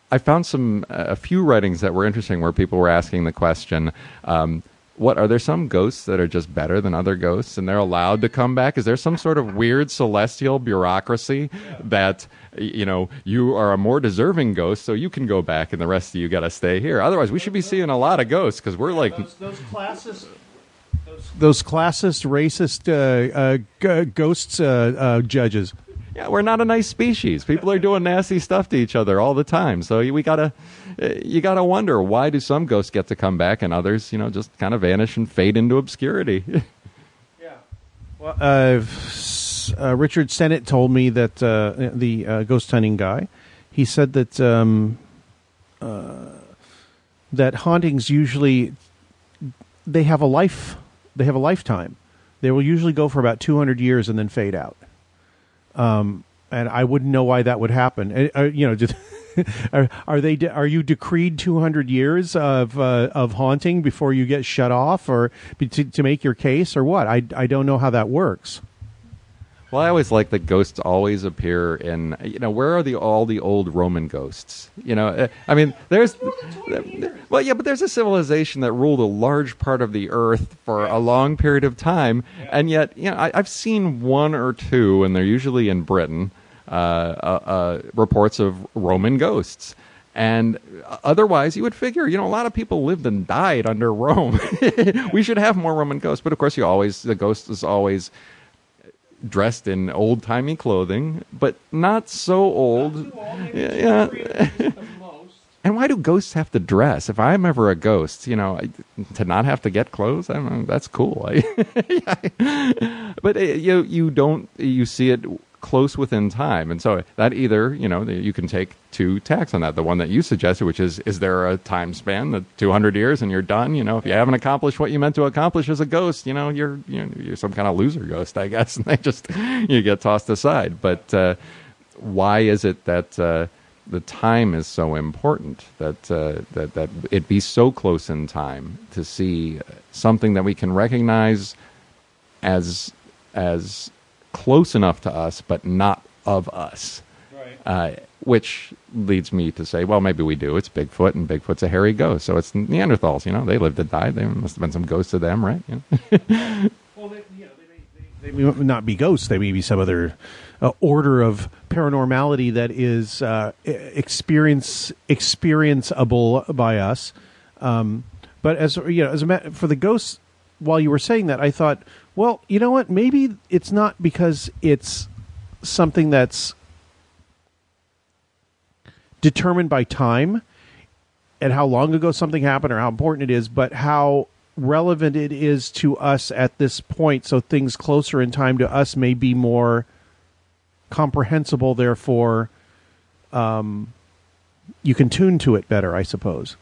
S2: I found some a few writings that were interesting where people were asking the question. Um, what are there some ghosts that are just better than other ghosts and they're allowed to come back is there some sort of weird celestial bureaucracy that you know you are a more deserving ghost so you can go back and the rest of you got to stay here. Otherwise we should be seeing a lot of ghosts because we're like
S1: those, those classist those classist racist uh, uh, g- ghosts uh, uh, judges.
S2: Yeah we're not a nice species. People are doing nasty stuff to each other all the time so we gotta you gotta wonder why do some ghosts get to come back and others you know just kind of vanish and fade into obscurity? [LAUGHS]
S1: Yeah. Well uh, uh, Richard Senate told me that uh, the uh, ghost hunting guy, he said that um, uh, that hauntings usually they have a life, they have a lifetime. They will usually go for about two hundred years and then fade out. Um, and I wouldn't know why that would happen. Uh, you know, [LAUGHS] are, are, they? De- are you decreed two hundred years of uh, of haunting before you get shut off, or to, to make your case, or what? I I don't know how that works.
S2: Well, I always like that ghosts always appear in. You know, where are the all the old Roman ghosts? You know, uh, I mean, there's. Well, yeah, but there's a civilization that ruled a large part of the earth for a long period of time, and yet, you know, I, have seen one or two, and they're usually in Britain. Uh, uh, uh, reports of Roman ghosts. And otherwise, you would figure, you know, a lot of people lived and died under Rome. [LAUGHS] we should have more Roman ghosts. But of course, you always, the ghost is always dressed in old timey clothing, but not so old. Not old yeah. yeah. [LAUGHS] and why do ghosts have to dress? If I'm ever a ghost, you know, to not have to get clothes, I know, that's cool. [LAUGHS] [LAUGHS] but uh, you you don't you see it close within time. And so that either, you know, you can take two tacks on that. The one that you suggested, which is, is there a time span, the 200 years and you're done? You know, if you haven't accomplished what you meant to accomplish as a ghost, you know, you're, you're, you're some kind of loser ghost, I guess. [LAUGHS] And they just, you get tossed aside. But uh, why is it that, uh, the time is so important that uh, that that it be so close in time to see something that we can recognize as as close enough to us, but not of us. Right. Uh, which leads me to say, well, maybe we do. It's Bigfoot, and Bigfoot's a hairy ghost, so it's Neanderthals. You know, they lived and died. There must have been some ghosts of them, right? You know? [LAUGHS]
S1: well, they, you know, they, may, they, may not be ghosts. They may be some other uh, order of paranormality that is uh, experience experienceable by us. Um, but as you know, as a for the ghosts, while you were saying that, I thought, well, you know what? Maybe it's not because it's something that's determined by time and how long ago something happened or how important it is, but how relevant it is to us at this point. So things closer in time to us may be more comprehensible. Therefore, um, you can tune to it better, I suppose.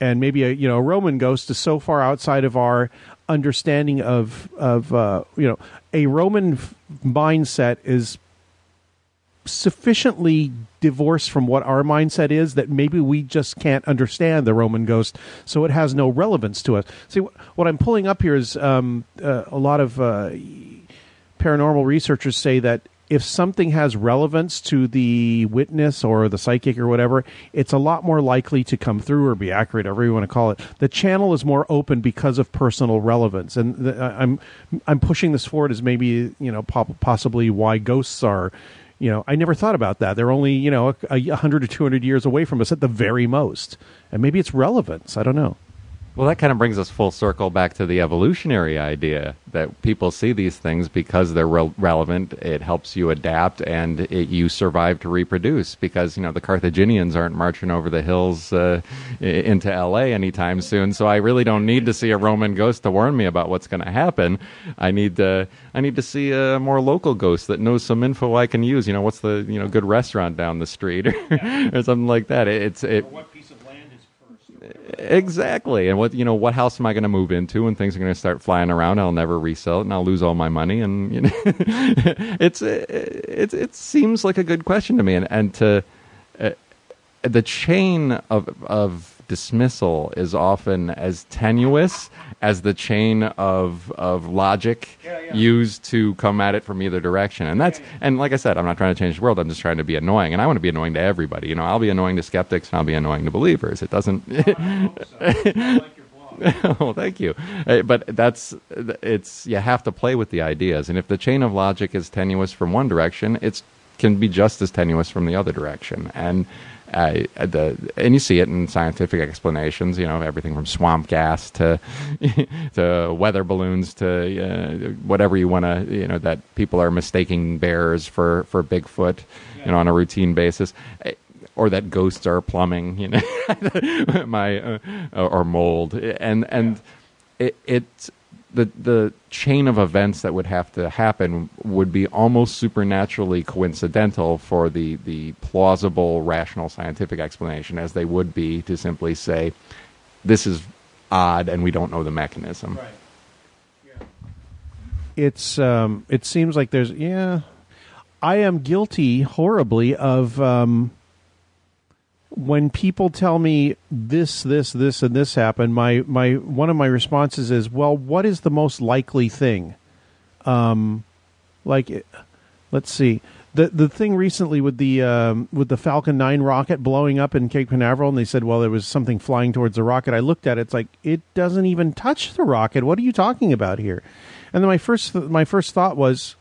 S1: And maybe a you know a Roman ghost is so far outside of our understanding of of uh, you know a Roman f- mindset is sufficiently divorced from what our mindset is that maybe we just can't understand the Roman ghost, so it has no relevance to us. See, wh- what I'm pulling up here is um, uh, a lot of uh, paranormal researchers say that if something has relevance to the witness or the psychic or whatever, it's a lot more likely to come through or be accurate, whatever you want to call it. The channel is more open because of personal relevance, and the, I'm I'm pushing this forward as maybe you know possibly why ghosts are. You know, I never thought about that. They're only you know a, a hundred or two hundred years away from us at the very most, and maybe it's relevance. I don't know.
S2: Well, that kind of brings us full circle back to the evolutionary idea that people see these things because they're re- relevant. It helps you adapt, and it, you survive to reproduce. Because you know the Carthaginians aren't marching over the hills uh, into L.A. anytime soon. So I really don't need to see a Roman ghost to warn me about what's going to happen. I need to I need to see a more local ghost that knows some info I can use. You know, what's the you know good restaurant down the street [LAUGHS] or something like that. It, it's it. Exactly, and what you know, what house am I going to move into? And things are going to start flying around. I'll never resell it, and I'll lose all my money. And you know, [LAUGHS] it's it, it seems like a good question to me. And and to uh, the chain of of dismissal is often as tenuous as the chain of of logic used to come at it from either direction. And that's and like I said, I'm not trying to change the world. I'm just trying to be annoying, and I want to be annoying to everybody. You know, I'll be annoying to skeptics, and I'll be annoying to believers. It doesn't. [LAUGHS] oh, [LAUGHS] thank you. Uh, But that's it's you have to play with the ideas, and if the chain of logic is tenuous from one direction, it's can be just as tenuous from the other direction, and. Uh, the and you see it in scientific explanations, you know, everything from swamp gas to [LAUGHS] to weather balloons to uh, whatever you want to, you know, that people are mistaking bears for for Bigfoot, you know, on a routine basis. Uh, or that ghosts are plumbing, you know, [LAUGHS] my uh, or mold, and and it, it the the chain of events that would have to happen would be almost supernaturally coincidental for the the plausible, rational, scientific explanation, as they would be to simply say, "This is odd, and we don't know the mechanism."
S1: it's um, it seems like there's yeah. I am guilty horribly of um, when people tell me this this this and this happened my my one of my responses is well what is the most likely thing? Um like let's see. The the thing recently with the um, with the Falcon 9 rocket blowing up in Cape Canaveral and they said well there was something flying towards the rocket. I looked at it it's like it doesn't even touch the rocket. What are you talking about here? And then my first my first thought was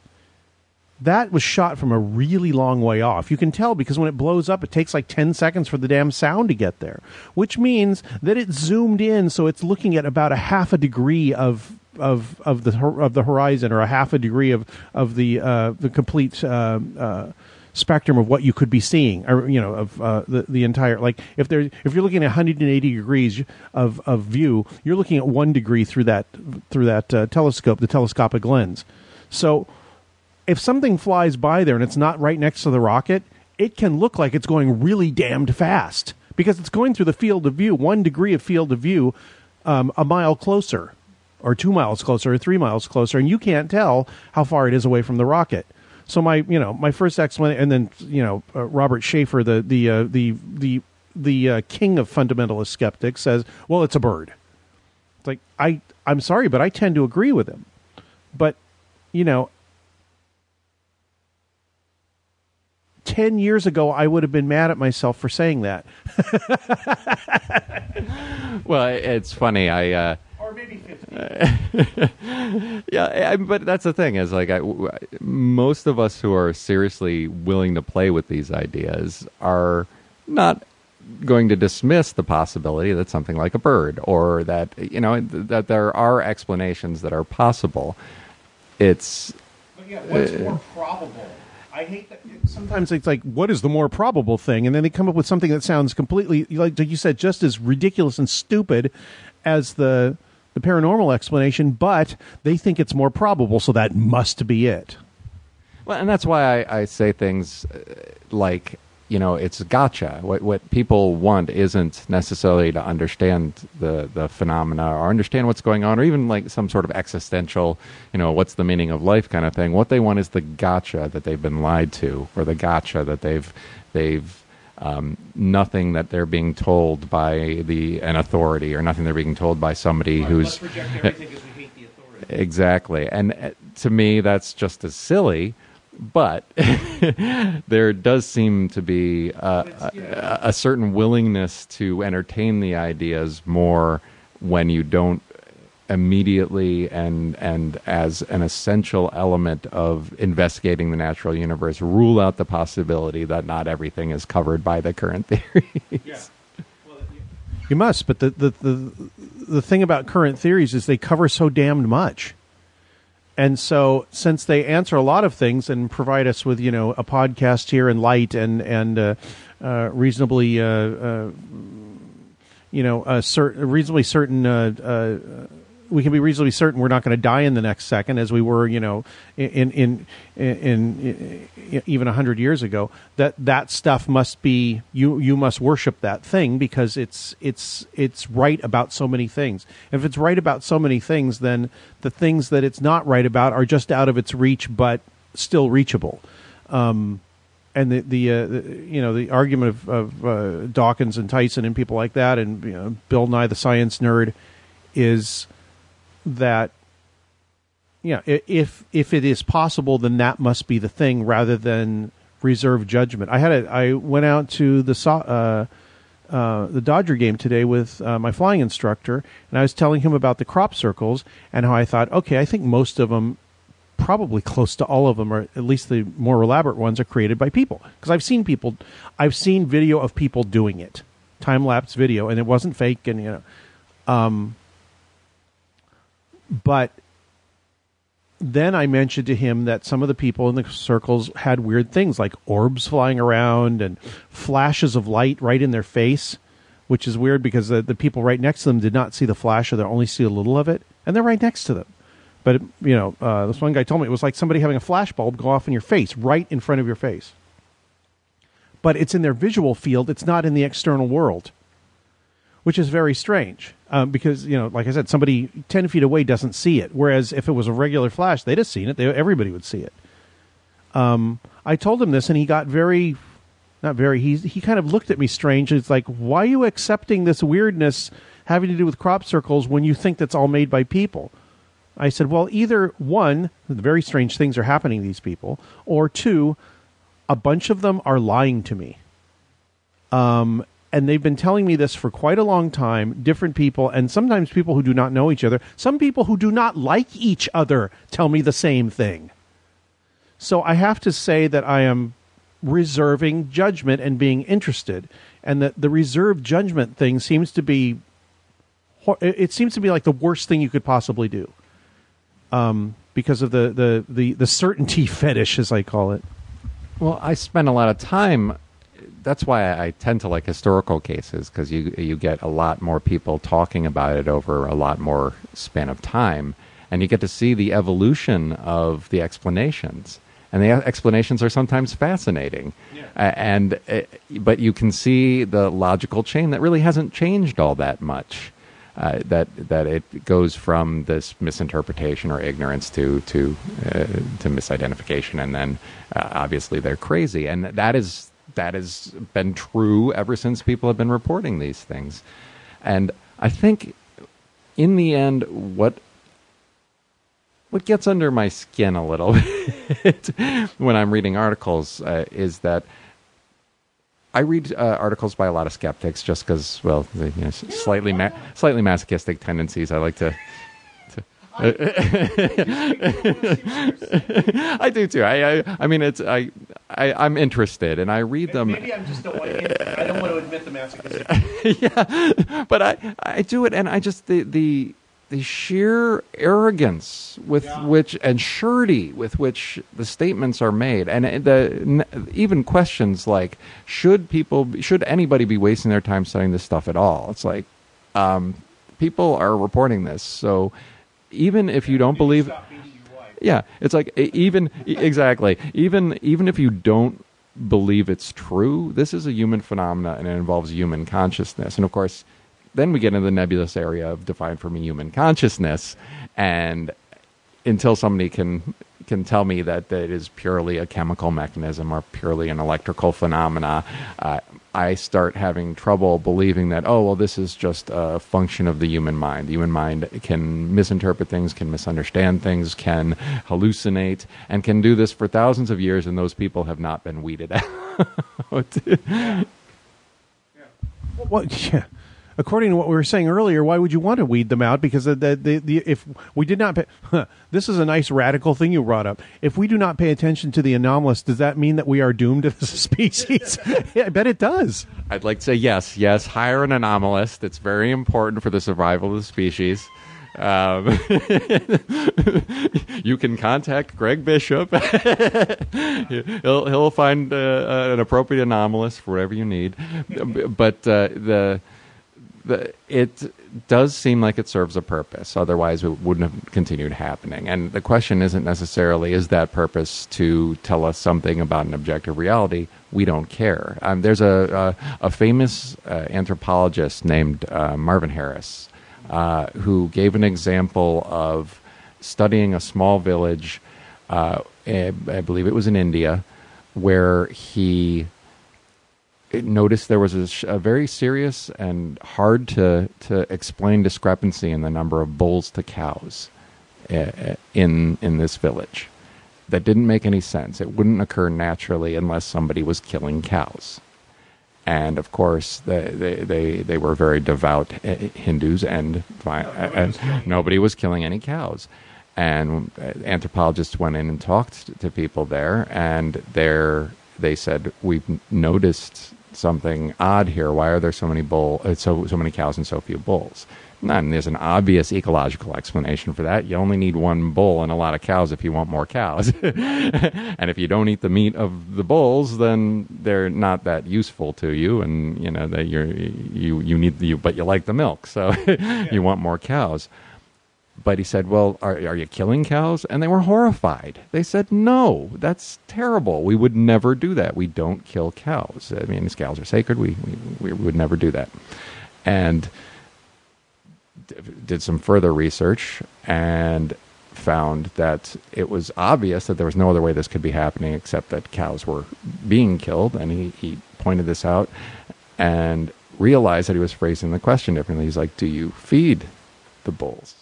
S1: that was shot from a really long way off. You can tell because when it blows up, it takes like 10 seconds for the damn sound to get there, which means that it zoomed in so it's looking at about a half a degree of of of the of the horizon or a half a degree of of the uh, the complete uh, uh, spectrum of what you could be seeing or you know of uh, the the entire like if there if you're looking at 180 degrees of of view you're looking at 1 degree through that through that uh, telescope the telescopic lens so if something flies by there and it's not right next to the rocket, it can look like it's going really damned fast because it's going through the field of view, one degree of field of view, um, a mile closer, or two miles closer, or three miles closer, and you can't tell how far it is away from the rocket. So my, you know, my first explanation, and then you know, uh, Robert Sheaffer, the the uh, the the the uh, king of fundamentalist skeptics, says, "Well, it's a bird." It's like I, I'm sorry, but I tend to agree with him. But you know, 10 years ago, I would have been mad at myself for saying that. [LAUGHS]
S2: Well, it's funny. I. Uh,
S1: Or maybe 50. [LAUGHS]
S2: yeah, I, but that's the thing is like I, most of us who are seriously willing to play with these ideas are not going to dismiss the possibility that something like a bird or that you know that there are explanations that are possible. It's
S1: But yeah, what's more probable? I hate that. Sometimes it's like, what is the more probable thing? And then they come up with something that sounds completely, like you said, just as ridiculous and stupid as the the paranormal explanation, but they think it's more probable, so that must be it.
S2: Well, and that's why I, I say things uh, like you know it's gotcha. What what people want isn't necessarily to understand the the phenomena or understand what's going on, or even like some sort of existential, you know, what's the meaning of life kind of thing. What they want is the gotcha that they've been lied to, or the gotcha that they've they've um, nothing that they're being told by the an authority, or nothing they're being told by somebody who's exactly. And uh, to me, that's just as silly. But [LAUGHS] there does seem to be a, a, a certain willingness to entertain the ideas more when you don't immediately and and as an essential element of investigating the natural universe rule out the possibility that not everything is covered by the current [LAUGHS] theories.
S1: You must, but the, the the the thing about current theories is they cover so damned much. And so, since they answer a lot of things and provide us with, you know, a podcast here and light and and uh, uh, reasonably, uh, uh, you know, a certain reasonably certain uh, uh, we can be reasonably certain we're not going to die in the next second, as we were, you know, in in in, in, in even hundred years ago. That that stuff must be you you must worship that thing because it's it's it's right about so many things. If it's right about so many things, then the things that it's not right about are just out of its reach, but still reachable. Um, and the the, uh, the you know the argument of, of uh, Dawkins and Tyson and people like that, and you know, Bill Nye the Science Nerd, is that yeah, if if it is possible, then that must be the thing, rather than reserve judgment. I had a I went out to the uh, uh, the Dodger game today with uh, my flying instructor, and I was telling him about the crop circles and how I thought, okay, I think most of them, probably close to all of them, or at least the more elaborate ones, are created by people. Because I've seen people, I've seen video of people doing it, time lapse video, and it wasn't fake, and you know, um, but then I mentioned to him that some of the people in the circles had weird things like orbs flying around and flashes of light right in their face, which is weird because the, the people right next to them did not see the flash or they only see a little of it, and they're right next to them. But you know, uh, this one guy told me it was like somebody having a flash bulb go off in your face, right in front of your face. But it's in their visual field; it's not in the external world which is very strange um, because you know, like I said, somebody ten feet away doesn't see it, whereas if it was a regular flash, they'd have seen it. They, everybody would see it. Um, I told him this, and he got very, not very. He he kind of looked at me strange. It's like, why are you accepting this weirdness having to do with crop circles when you think that's all made by people? I said, well, either one, very strange things are happening to these people, or two, a bunch of them are lying to me. Um, and they've been telling me this for quite a long time. Different people, and sometimes people who do not know each other, some people who do not like each other tell me the same thing. So I have to say that I am reserving judgment and being interested, and that the reserved judgment thing seems to be, it seems to be like the worst thing you could possibly do, um, because of the the the the certainty [LAUGHS] fetish, as I call it.
S2: Well, I spend a lot of time. That's why I tend to like historical cases because you you get a lot more people talking about it over a lot more span of time, and you get to see the evolution of the explanations. And the explanations are sometimes fascinating, A- and uh, but you can see the logical chain that really hasn't changed all that much. Uh, that that it goes from this misinterpretation or ignorance to to uh, to misidentification, and then uh, obviously they're crazy, and that is that has been true ever since people have been reporting these things, and I think in the end, what what gets under my skin a little [LAUGHS] bit when I'm reading articles uh, is that I read uh, articles by a lot of skeptics just because, well, you know, slightly ma- slightly masochistic tendencies. I like to. I do too. I, I I mean it's I, I I'm interested and I read them.
S1: Maybe I'm just don't want to. I don't want to admit the masochistic. [LAUGHS]
S2: yeah, but I I do it, and I just the the the sheer arrogance with which and surety with which the statements are made, and the even questions like should people should anybody be wasting their time studying this stuff at all? It's like um, people are reporting this, so even if you don't believe. Yeah, it's like even exactly even even if you don't believe it's true. This is a human phenomena and it involves human consciousness. And of course, then we get into the nebulous area of defined for me human consciousness. And until somebody can can tell me that, it is purely a chemical mechanism or purely an electrical phenomena, uh, I start having trouble believing that, oh, well, this is just a function of the human mind. The human mind can misinterpret things, can misunderstand things, can hallucinate, and can do this for thousands of years, and those people have not been weeded [LAUGHS] out.
S1: Well, yeah. According to what we were saying earlier, why would you want to weed them out? Because the, the, the, the if we did not pay, huh, [LAUGHS] this is a nice radical thing you brought up. If we do not pay attention to the anomalous, does that mean that we are doomed as a [LAUGHS] species? [LAUGHS] yeah, I bet it does.
S2: I'd like to say yes, yes, hire an anomalous. It's very important for the survival of the species. Um, you can contact Greg Bishop. he'll he'll find uh, an appropriate anomalous for whatever you need. But uh, the the, it does seem like it serves a purpose. Otherwise, it wouldn't have continued happening. And the question isn't necessarily is that purpose to tell us something about an objective reality. We don't care. Um, there's a, a, a famous uh, anthropologist named uh, Marvin Harris uh, who gave an example of studying a small village. Uh, I believe it was in India, where he noticed there was a, sh- a, very serious and hard to, to explain discrepancy in the number of bulls to cows uh, in in this village. That didn't make any sense. It wouldn't occur naturally unless somebody was killing cows. And of course, they they, they, they were very devout uh, Hindus, and, and nobody was killing any cows. And anthropologists went in and talked to people there, and they said, We've noticed something odd here. Why are there so many bull, uh, so so many cows and so few bulls? And there's an obvious ecological explanation for that. You only need one bull and a lot of cows if you want more cows. [LAUGHS] and if you don't eat the meat of the bulls, then they're not that useful to you. And you know that you're you you need you, but you like the milk, so [LAUGHS] you want more cows. But he said, Well, are, are you killing cows? And they were horrified. They said, No, that's terrible. We would never do that. We don't kill cows. I mean, these cows are sacred. We, we, we would never do that. And did some further research and found that it was obvious that there was no other way this could be happening except that cows were being killed. And he, he pointed this out and realized that he was phrasing the question differently. He's like, Do you feed the bulls?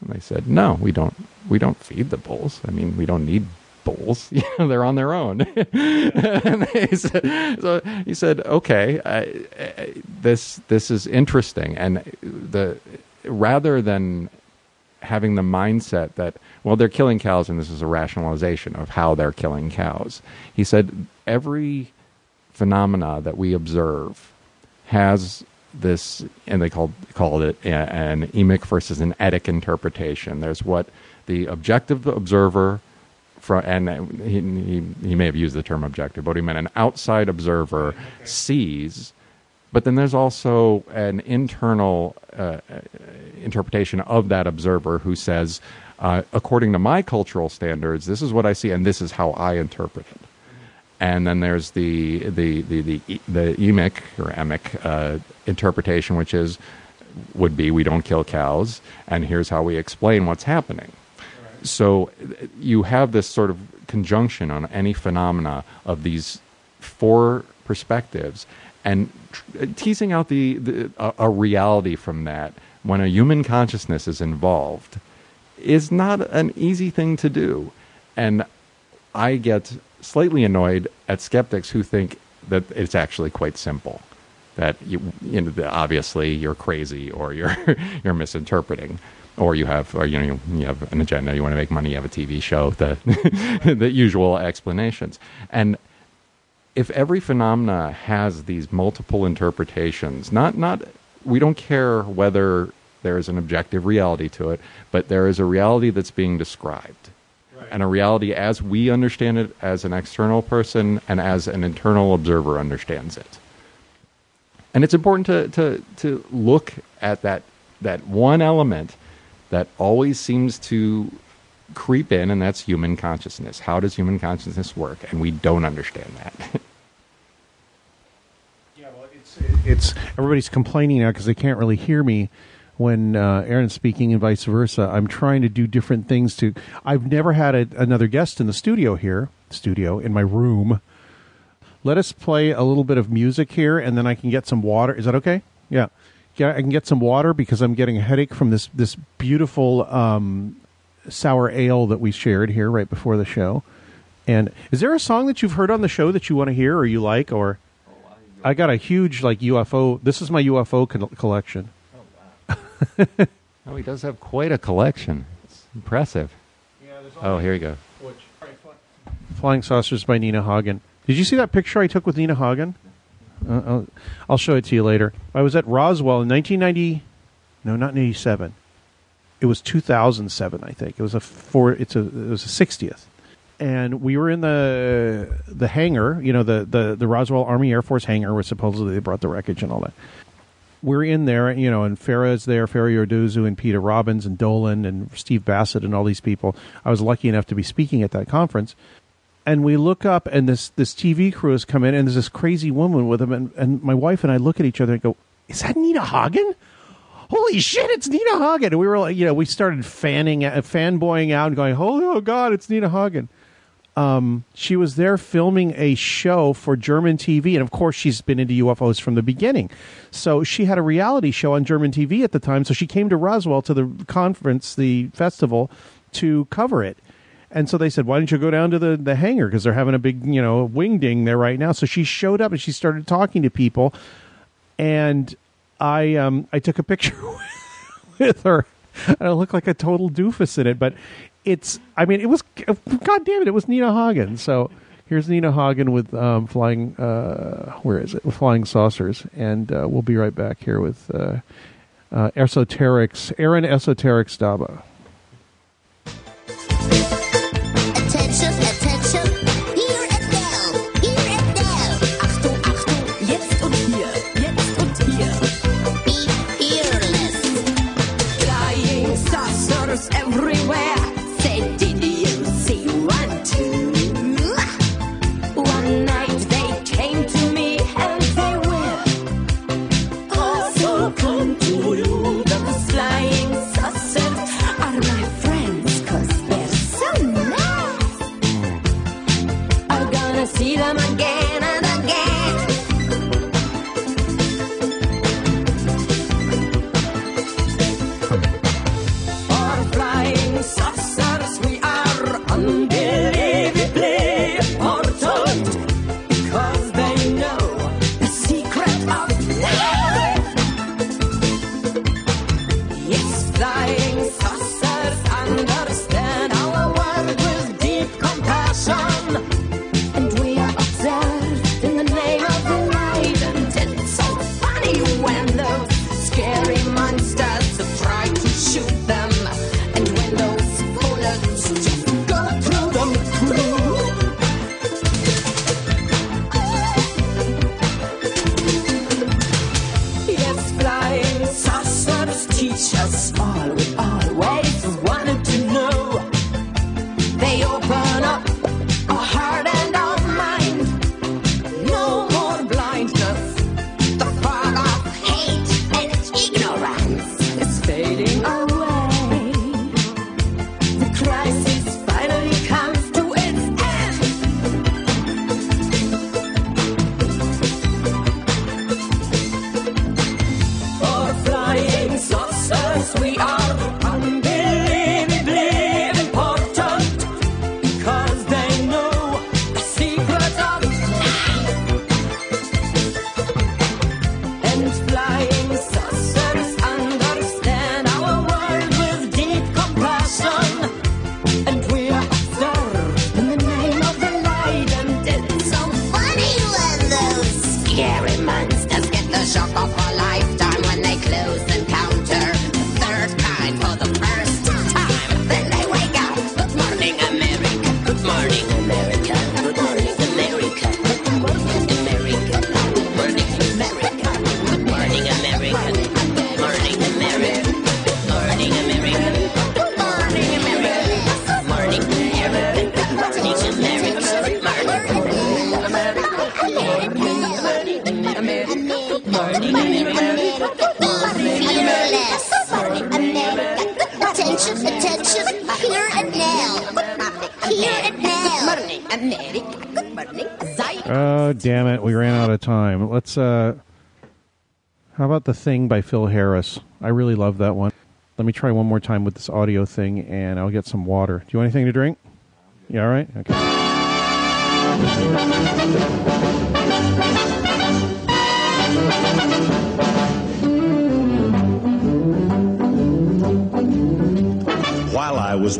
S2: And they said, "No, we don't. We don't feed the bulls. I mean, we don't need bulls. [LAUGHS] They're on their own." [LAUGHS] and [LAUGHS] said, so he said, "Okay, uh, this this is interesting." And the rather than having the mindset that well they're killing cows and this is a rationalization of how they're killing cows, he said every phenomena that we observe has this, and they called called it an emic versus an etic interpretation. There's what the objective observer, from, and he, he, he may have used the term objective, but he meant an outside observer sees. But then there's also an internal uh, interpretation of that observer who says, uh, according to my cultural standards, this is what I see, and this is how I interpret it and then there's the the the the, the emic or emic uh, interpretation, which is would be we don't kill cows, and here's how we explain what's happening. Right. So you have this sort of conjunction on any phenomena of these four perspectives, and tr- teasing out the, the a, a reality from that when a human consciousness is involved is not an easy thing to do, and I get slightly annoyed at skeptics who think that it's actually quite simple. That you, you know, obviously you're crazy or you're [LAUGHS] you're misinterpreting, or you have or you know you have an agenda. You want to make money. You have a TV show. The [LAUGHS] the usual explanations. And if every phenomena has these multiple interpretations, not not we don't care whether there is an objective reality to it, but there is a reality that's being described and a reality as we understand it as an external person and as an internal observer understands it. And it's important to, to, to look at that, that one element that always seems to creep in, and that's human consciousness. How does human consciousness work? And we don't understand that. [LAUGHS]
S1: Yeah, well, it's, it's everybody's complaining now because they can't really hear me when uh, Aaron's speaking and vice versa. I'm trying to do different things to. I've never had a, another guest in the studio here, studio in my room. Let us play a little bit of music here, and then I can get some water. Is that okay? Yeah, yeah. I can get some water because I'm getting a headache from this this beautiful um, sour ale that we shared here right before the show. And is there a song that you've heard on the show that you want to hear or you like or? I got a huge like UFO. This is my UFO co- collection. [LAUGHS]
S2: oh, he does have quite a collection. It's impressive. Oh, here you go.
S1: Flying Saucers by Nina Hagen. Did you see that picture I took with Nina Hagen? Uh, I'll, I'll show it to you later. I was at Roswell in 1990. No, not 87. It was 2007, I think. It was a four. It's a. It was a 60th, and we were in the the hangar. You know, the the the Roswell Army Air Force hangar, where supposedly they brought the wreckage and all that. We're in there, you know, and Farah is there, Farah and Peter Robbins and Dolan and Steve Bassett and all these people. I was lucky enough to be speaking at that conference and we look up and this this TV crew has come in and there's this crazy woman with him and, and my wife and I look at each other and go, Is that Nina Hagen? Holy shit, it's Nina Hagen. And we were like, you know, we started fanning uh, fanboying out and going, Oh, oh god, it's Nina Hagen. Um, she was there filming a show for German TV, and of course, she's been into UFOs from the beginning. So she had a reality show on German TV at the time. So she came to Roswell to the conference, the festival, to cover it. And so they said, "Why don't you go down to the the hangar because they're having a big, you know, wing ding there right now." So she showed up and she started talking to people, and I um I took a picture [LAUGHS] with her, and I look like a total doofus in it, but it's I mean it was God damn it, it was Nina Hagen. So here's Nina Hagen with um, flying uh, where is it? Flying saucers, and uh, we'll be right back here with uh, uh, EsoterX, Aaron EsoterX Dabbah. About The Thing by Phil Harris? I really love that one. Let me try one more time with this audio thing and I'll get some water. Do you want anything to drink? You all right? Okay.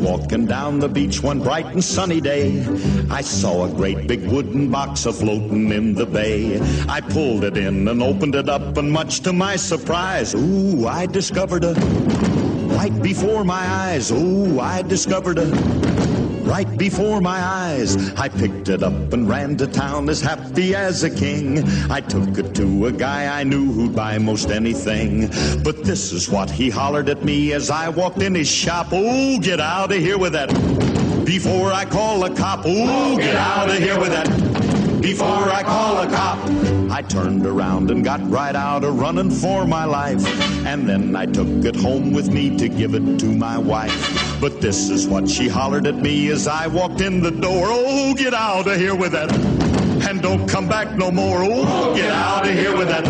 S7: Walking down the beach one bright and sunny day, I saw a great big wooden box a floating in the bay. I pulled it in and opened it up, and much to my surprise, ooh, I discovered a right before my eyes. Ooh, I discovered a right before my eyes. I picked it up and ran to town as happy as a king. I took it to a guy I knew who'd buy most anything. But this is what he hollered at me as I walked in his shop. Oh, get out of here with that. Before I call a cop. Oh, get out of here with that. Before I call a cop. I turned around and got right out a running for my life. And then I took it home with me to give it to my wife. But this is what she hollered at me as I walked in the door. Oh, get out of here with that. And don't come back no more. Oh, get out of here with that.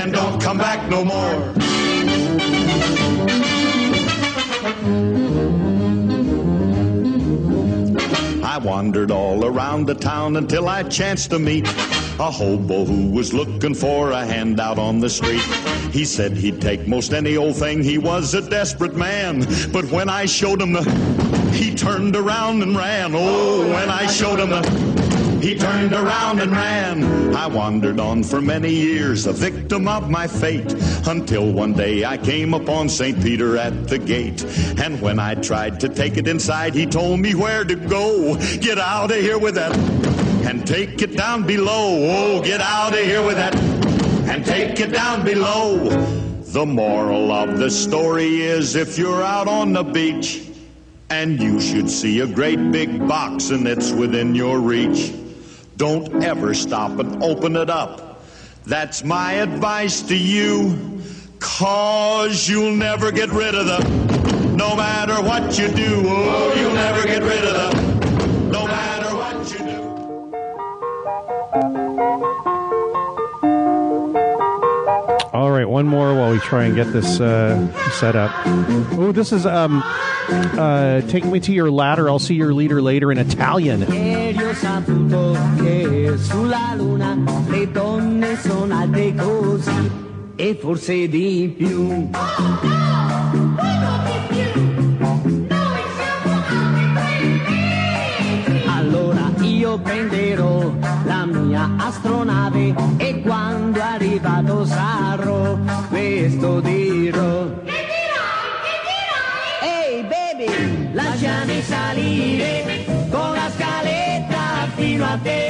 S7: And don't come back no more. I wandered all around the town until I chanced to meet a hobo who was looking for a handout on the street. He said he'd take most any old thing. He was a desperate man. But when I showed him the, he turned around and ran. Oh, when I showed him the, he turned around and ran. I wandered on for many years, a victim of my fate, until one day I came upon St. Peter at the gate. And when I tried to take it inside, he told me where to go. Get out of here with that and take it down below. Oh, get out of here with that and take it down below. The moral of the story is if you're out on the beach and you should see a great big box and it's within your reach, don't ever stop and open it up. That's my advice to you, cause you'll never get rid of them. No matter what you do, oh, you'll never get rid of them. No matter what you do.
S1: All right, one more while we try and get this uh, set up. Oh, this is um, uh, "Take Me to Your Ladder." I'll see your leader later in Italian.
S8: Che sulla luna le donne sono alte così e forse di più. Allora io prenderò la mia astronave e quando arrivato sarò questo dirò. Ehi baby, lasciami salire con la scaletta fino a te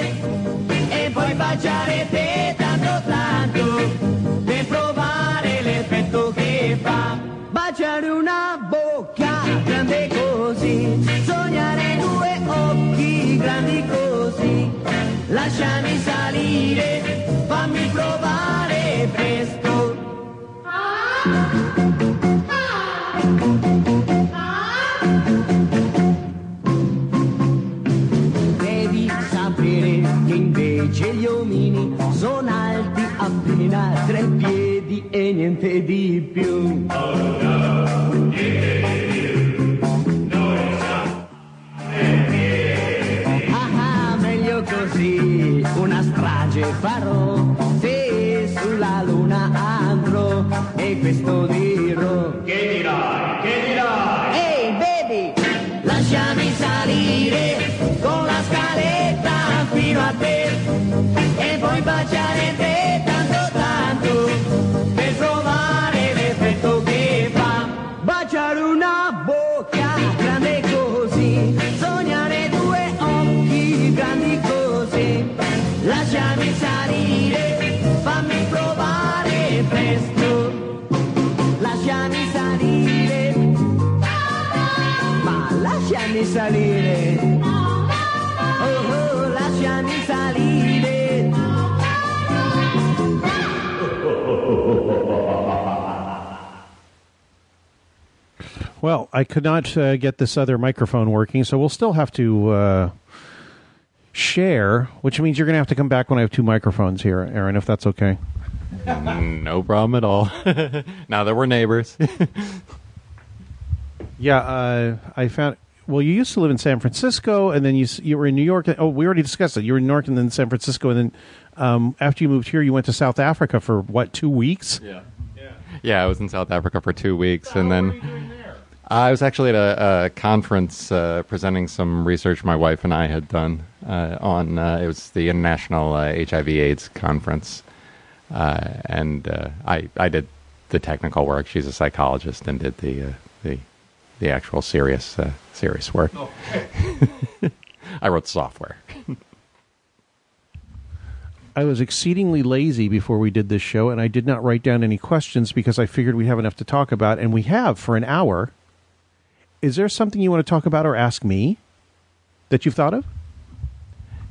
S8: e poi baciare te tanto tanto per provare l'effetto che fa. Baciare una bocca grande così, sognare due occhi grandi così. Lasciami salire, fammi provare presto. tre piedi e niente di più. Oh no, niente di più. Noi siamo tre piedi. Ah, meglio così, una strage farò. Lasciami salire. Oh, oh, lasciami salire.
S1: Well, I could not uh, get this other microphone working, so we'll still have to uh, share, which means you're going to have to come back when I have two microphones here, Aaron, if that's okay.
S2: no problem at all. [LAUGHS] now that we're neighbors. [LAUGHS]
S1: Yeah, uh, I found. Well, you used to live in San Francisco, and then you you were in New York. Oh, we already discussed it. You were in New York, and then San Francisco, and then um, after you moved here, you went to South Africa for what two weeks?
S2: Yeah. Yeah, yeah. I was in South Africa for two weeks, and then I was actually at a, a conference uh, presenting some research my wife and I had done uh, on. Uh, it was the International uh, HIV/AIDS conference, uh, and uh, I I did the technical work. She's a psychologist and did the uh, the the actual serious uh, serious work. [LAUGHS] I wrote software.
S1: I was exceedingly lazy before we did this show, and I did not write down any questions because I figured we'd have enough to talk about, and we have for an hour. Is there something you want to talk about or ask me that you've thought of?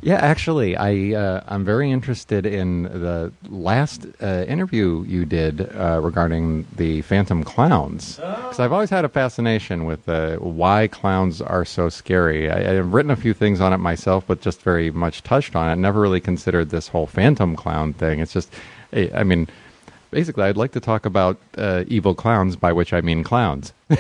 S2: Yeah, actually, I uh, I'm very interested in the last uh, interview you did uh, regarding the Phantom Clowns because I've always had a fascination with uh, why clowns are so scary. I, I've written a few things on it myself, but just very much touched on it. Never really considered this whole Phantom Clown thing. It's just, I I mean, basically, I'd like to talk about uh, evil clowns, by which I mean clowns. [LAUGHS]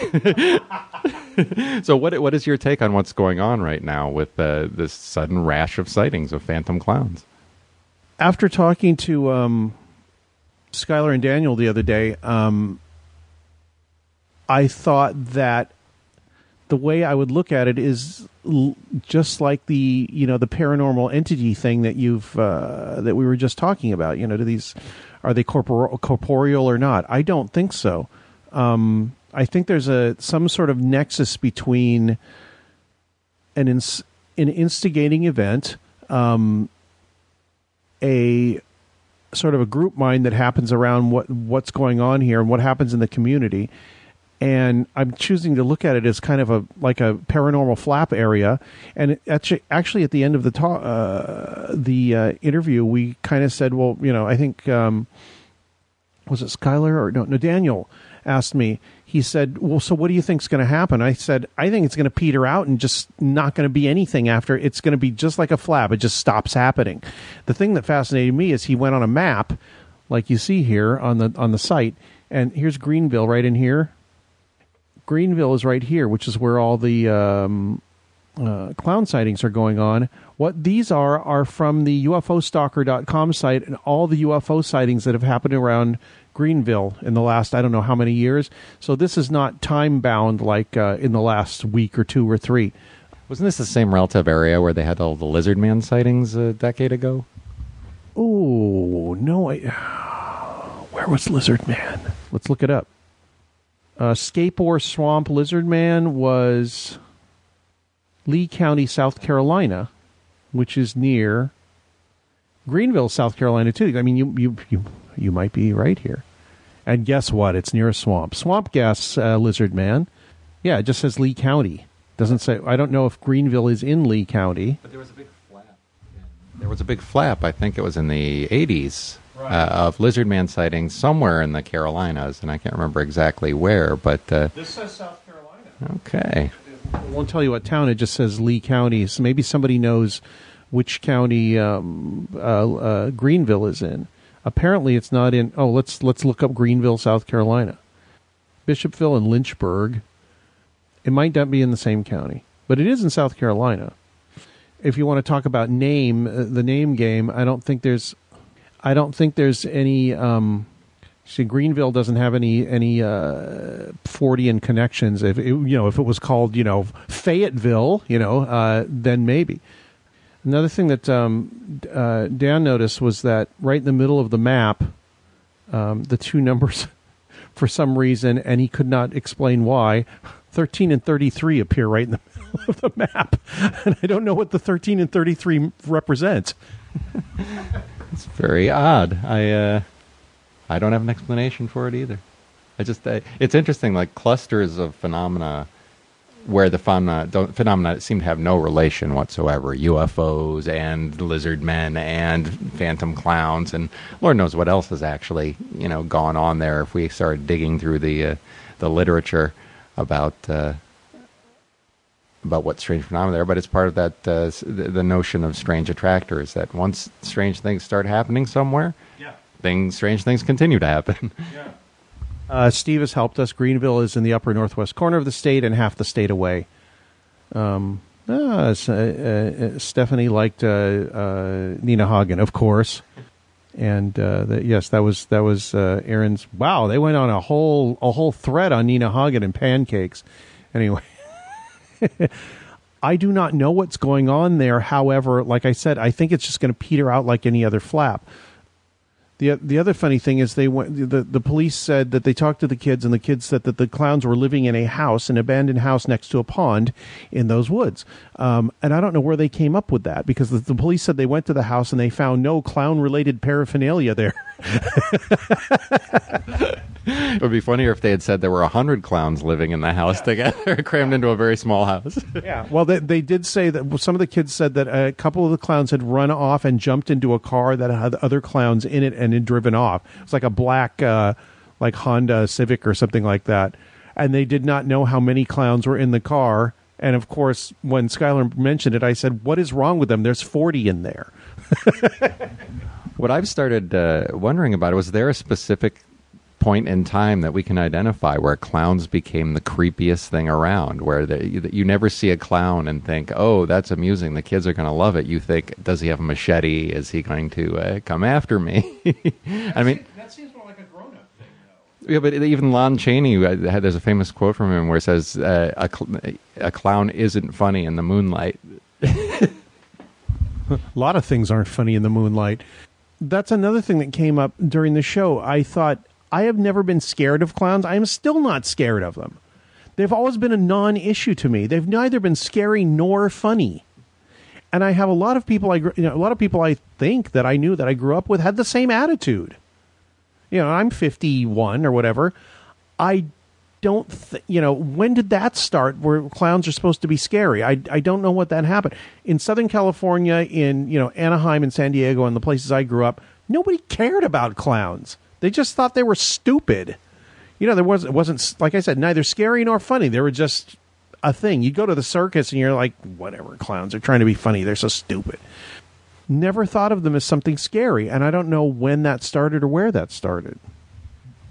S2: so, what what is your take on what's going on right now with uh, this sudden rash of sightings of phantom clowns?
S1: After talking to um, Skylar and Daniel the other day, um, I thought that the way I would look at it is l- just like the you know the paranormal entity thing that you've uh, that we were just talking about. You know, do these are they corpor- corporeal or not? I don't think so. Um, I think there's a some sort of nexus between an ins- an instigating event, um, a sort of a group mind that happens around what what's going on here and what happens in the community. And I'm choosing to look at it as kind of a like a paranormal flap area. And actually, actually, at the end of the talk, uh, the uh, interview, we kind of said, well, you know, I think um, was it Skylar or no, no Daniel asked me. He said, "Well, so what do you think's going to happen?" I said, "I think it's going to peter out and just not going to be anything after. It's going to be just like a flap. It just stops happening." The thing that fascinated me is he went on a map, like you see here on the on the site, and here's Greenville right in here. Greenville is right here, which is where all the um, uh, clown sightings are going on. What these are are from the UFOstalker.com site and all the UFO sightings that have happened around Greenville in the last I don't know how many years. So this is not time bound like uh, in the last week or two or three.
S2: Wasn't this the same relative area where they had all the lizard man sightings a decade ago?
S1: Oh no! I, where was Lizard Man? Let's look it up. Uh, Scape Ore Swamp Lizard Man was Lee County, South Carolina, which is near Greenville, South Carolina too. I mean, you you you you might be right here. And guess what? It's near a swamp. Swamp gas uh, lizard man. Yeah, it just says Lee County. Doesn't say. I don't know if Greenville is in Lee County.
S2: But there was a big flap. There was a big flap. I think it was in the '80s uh, of lizard man sightings somewhere in the Carolinas, and I can't remember exactly where. But uh,
S1: This says South Carolina.
S2: okay,
S1: It won't tell you what town. It just says Lee County. So maybe somebody knows which county um, uh, uh, Greenville is in. Apparently, it's not in. Oh, let's let's look up Greenville, South Carolina. Bishopville and Lynchburg. It might not be in the same county, but it is in South Carolina. If you want to talk about name, uh, the name game, I don't think there's, I don't think there's any. Um, see, Greenville doesn't have any any uh, Fortean connections. If it, you know, if it was called, you know, Fayetteville, you know, uh, then maybe. Another thing that um, uh, Dan noticed was that right in the middle of the map, um, the two numbers, [LAUGHS] for some reason, and he could not explain why, 13 and 33 appear right in the [LAUGHS] middle of the map. [LAUGHS] And I don't know what the 13 and 33 represent.
S2: It's very odd. I uh, I don't have an explanation for it either. I just I, it's interesting, like clusters of phenomena where the phenomena phenomena seem to have no relation whatsoever. UFOs and lizard men and phantom clowns and Lord knows what else has actually you know gone on there. If we started digging through the uh, the literature about uh, about what strange phenomena there, but it's part of that uh, the, the notion of strange attractors. That once strange things start happening somewhere,
S1: Yeah.
S2: things strange things continue to happen. [LAUGHS]
S1: Uh, Steve has helped us. Greenville is in the upper northwest corner of the state and half the state away. Um, ah, uh, uh, Stephanie liked uh, uh, Nina Hagen, of course, and uh, the, yes, that was that was uh, Aaron's. Wow, they went on a whole a whole thread on Nina Hagen and pancakes. Anyway. [LAUGHS] I do not know what's going on there. However, like I said, I think it's just going to peter out like any other flap. The the other funny thing is they went the the police said that they talked to the kids and the kids said that the clowns were living in a house, an abandoned house next to a pond in those woods. Um, and I don't know where they came up with that because the, the police said they went to the house and they found no clown related paraphernalia there. [LAUGHS]
S2: it would be funnier if they had said there were a hundred clowns living in the house together, [LAUGHS] crammed into a very small house.
S1: Yeah. Well, they, they did say that some of the kids said that a couple of the clowns had run off and jumped into a car that had other clowns in it and had driven off. It's like a black, uh, like Honda Civic or something like that. And they did not know how many clowns were in the car. And of course, when Skylar mentioned it, I said, "What is wrong with them? There's 40 in there." [LAUGHS]
S2: What I've started uh, wondering about was there a specific point in time that we can identify where clowns became the creepiest thing around, where the, you, you never see a clown and think, "Oh, that's amusing. The kids are going to love it." You think, "Does he have a machete? Is he going to uh, come after me?" [LAUGHS] I mean.
S1: that seems more like a grown up thing. Though.
S2: yeah, but even Lon Chaney, uh, had- there's a famous quote from him where it says, uh, a, cl- "A clown isn't funny in the moonlight." [LAUGHS]
S1: a lot of things aren't funny in the moonlight. That's another thing that came up during the show. I thought I have never been scared of clowns. I am still not scared of them. They've always been a non-issue to me. They've neither been scary nor funny. And I have a lot of people I you know a lot of people I think that I knew that I grew up with had the same attitude. You know, I'm 51 or whatever. I don't th- you know when did that start where clowns are supposed to be scary? I i don't know what that happened. In southern california in you know anaheim and san diego and the places i grew up nobody cared about clowns. They just thought they were stupid. You know there was it wasn't like i said neither scary nor funny. They were just a thing. You go to the circus and you're like whatever clowns are trying to be funny. They're so stupid. Never thought of them as something scary and i don't know when that started or where that started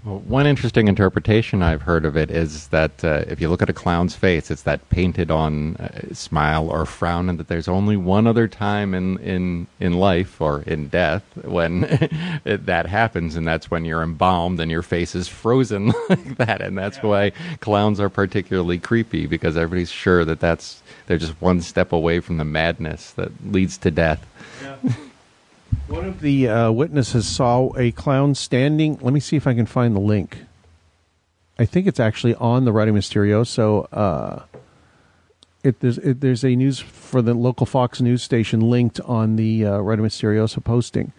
S2: Well, one interesting interpretation I've heard of it is that uh, if you look at a clown's face, it's that painted on uh, smile or frown, and that there's only one other time in, in, in life or in death when [LAUGHS] it, that happens, and that's when you're embalmed and your face is frozen [LAUGHS] like that. And that's why clowns are particularly creepy because everybody's sure that that's they're just one step away from the madness that leads to death. [LAUGHS]
S1: One of the uh, witnesses saw a clown standing. Let me see if I can find the link. I think it's actually on the Radio Mysterioso. Uh, it, there's, it, there's a news for the local Fox news station linked on the uh, Radio Mysterioso posting.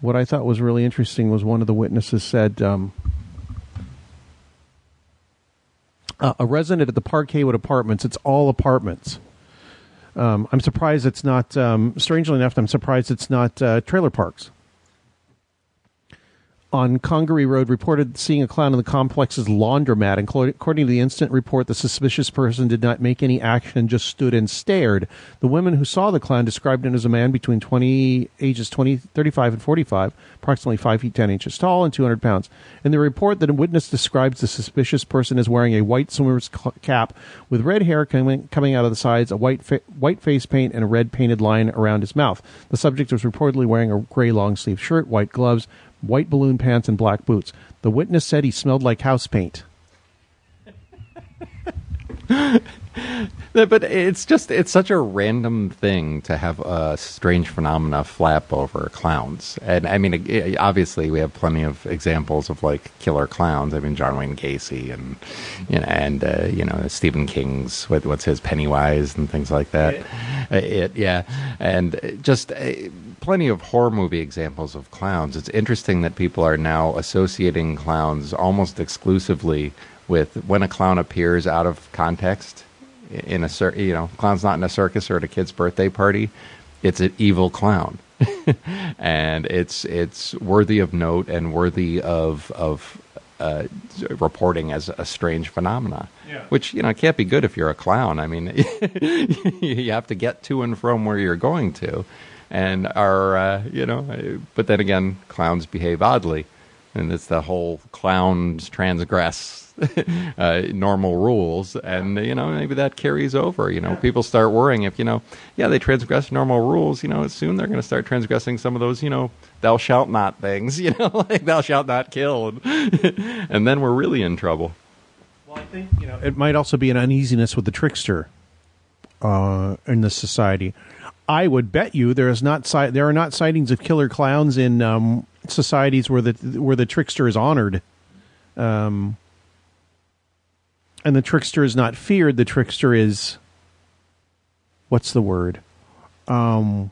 S1: What I thought was really interesting was one of the witnesses said um, uh, a resident at the Park Haywood Apartments. It's all apartments. Um, I'm surprised it's not. Um, strangely enough, I'm surprised it's not uh, trailer parks. On Congaree Road, reported seeing a clown in the complex's laundromat. And according to the instant report, the suspicious person did not make any action, just stood and stared. The women who saw the clown described him as a man between 20, ages 20, 35 and 45, approximately 5 feet 10 inches tall and 200 pounds. In the report, the witness describes the suspicious person as wearing a white swimmer's cap with red hair coming, coming out of the sides, a white, fa- white face paint, and a red painted line around his mouth. The subject was reportedly wearing a gray long sleeve shirt, white gloves, white balloon pants, and black boots. The witness said he smelled like house paint. [LAUGHS]
S2: But it's just it's such a random thing to have a strange phenomena flap over clowns, and I mean, obviously we have plenty of examples of like killer clowns. I mean, John Wayne Gacy and you know, and uh, you know Stephen King's with what's his Pennywise and things like that. Uh, It, yeah, and just. Plenty of horror movie examples of clowns. It's interesting that people are now associating clowns almost exclusively with when a clown appears out of context in a cir- you know clown's not in a circus or at a kid's birthday party it's an evil clown [LAUGHS] and it's it's worthy of note and worthy of of uh, reporting as a strange phenomena.
S1: Yeah.
S2: Which you know can't be good if you're a clown. I mean, [LAUGHS] you have to get to and from where you're going to, and are uh, you know. But then again, clowns behave oddly, and it's the whole clowns transgress [LAUGHS] uh, normal rules, and you know maybe that carries over. You know, people start worrying if you know, yeah, they transgress normal rules. You know, soon they're going to start transgressing some of those, you know, thou shalt not things. [LAUGHS] You know, like thou shalt not kill, [LAUGHS] and then we're really in trouble.
S1: Well, I think you know it might also be an uneasiness with the trickster uh, in this society. I would bet you there is not there are not sightings of killer clowns in um, societies where the where the trickster is honored, um, and the trickster is not feared. The trickster is what's the word? Um,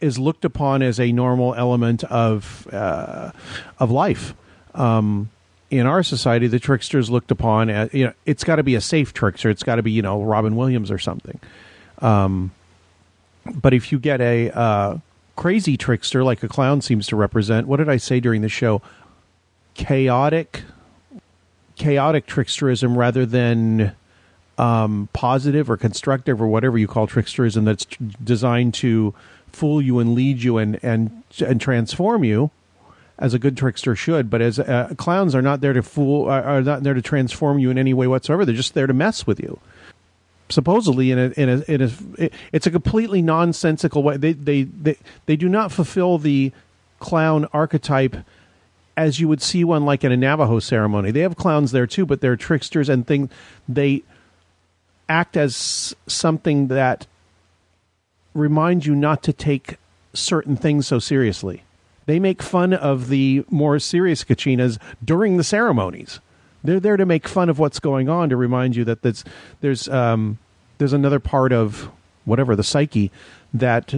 S1: is looked upon as a normal element of uh, of life. Um, in our society, the trickster is looked upon as you know it's got to be a safe trickster. It's got to be you know Robin Williams or something. Um, but if you get a uh, crazy trickster like a clown seems to represent, what did I say during the show? Chaotic, chaotic tricksterism rather than um, positive or constructive or whatever you call tricksterism that's tr- designed to fool you and lead you and and and transform you as a good trickster should. But as uh, clowns are not there to fool are not there to transform you in any way whatsoever. They're just there to mess with you supposedly in a in a, in a it- it's a completely nonsensical way they, they they they do not fulfill the clown archetype as you would see one like in a Navajo ceremony. They have clowns there too, but they're tricksters and thing they act as something that reminds you not to take certain things so seriously. They make fun of the more serious kachinas during the ceremonies. They're there to make fun of what's going on to remind you that there's there's um, there's another part of whatever the psyche that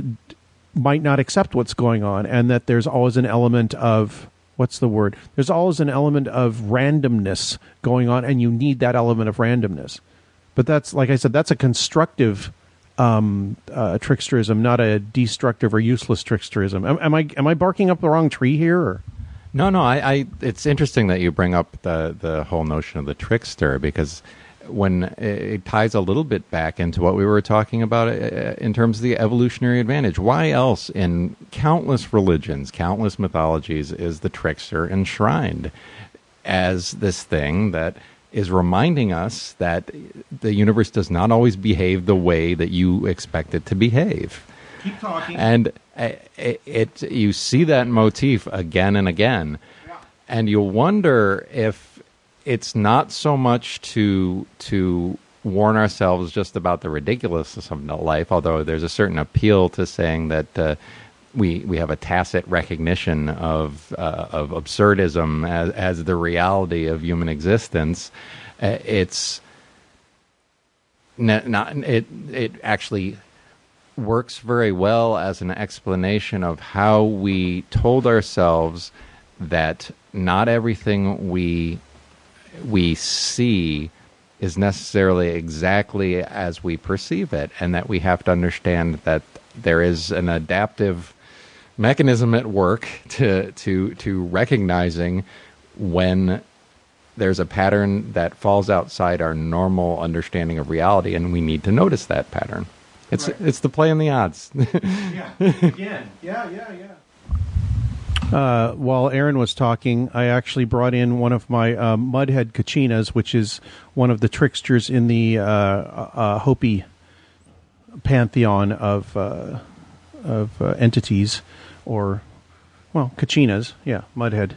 S1: might not accept what's going on, and that there's always an element of what's the word? There's always an element of randomness going on, and you need that element of randomness. But that's like I said, that's a constructive um, uh, tricksterism, not a destructive or useless tricksterism. Am, am I am I barking up the wrong tree here? Or?
S2: No, no. I, I. It's interesting that you bring up the the whole notion of the trickster because when it, ties a little bit back into what we were talking about uh, in terms of the evolutionary advantage. Why else in countless religions, countless mythologies, is the trickster enshrined as this thing that is reminding us that the universe does not always behave the way that you expect it to behave.
S1: Keep talking.
S2: And uh, it, it you see that motif again and again, and you wonder if it's not so much to to warn ourselves just about the ridiculousness of life, although there's a certain appeal to saying that. Uh, we, we have a tacit recognition of uh, of absurdism as, as the reality of human existence. Uh, it's not it it actually works very well as an explanation of how we told ourselves that not everything we we see is necessarily exactly as we perceive it and that we have to understand that there is an adaptive mechanism at work [LAUGHS] to to to recognizing when there's a pattern that falls outside our normal understanding of reality and we need to notice that pattern it's
S1: Right.
S2: it's the play on the odds [LAUGHS]
S1: yeah, again, yeah, yeah, yeah. Uh, while Aaron was talking, I actually brought in one of my uh, Mudhead Kachinas, which is one of the tricksters in the uh, uh, Hopi pantheon of uh, of uh, entities, or well, Kachinas, yeah, Mudhead.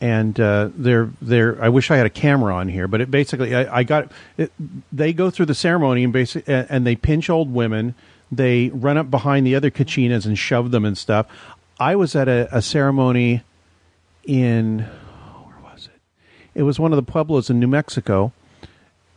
S1: And uh, they're they're. I wish I had a camera on here, but it basically I, I got. It, they go through the ceremony and basic and they pinch old women. They run up behind the other Kachinas and shove them and stuff. I was at a, a ceremony in where was it? It was one of the pueblos in New Mexico,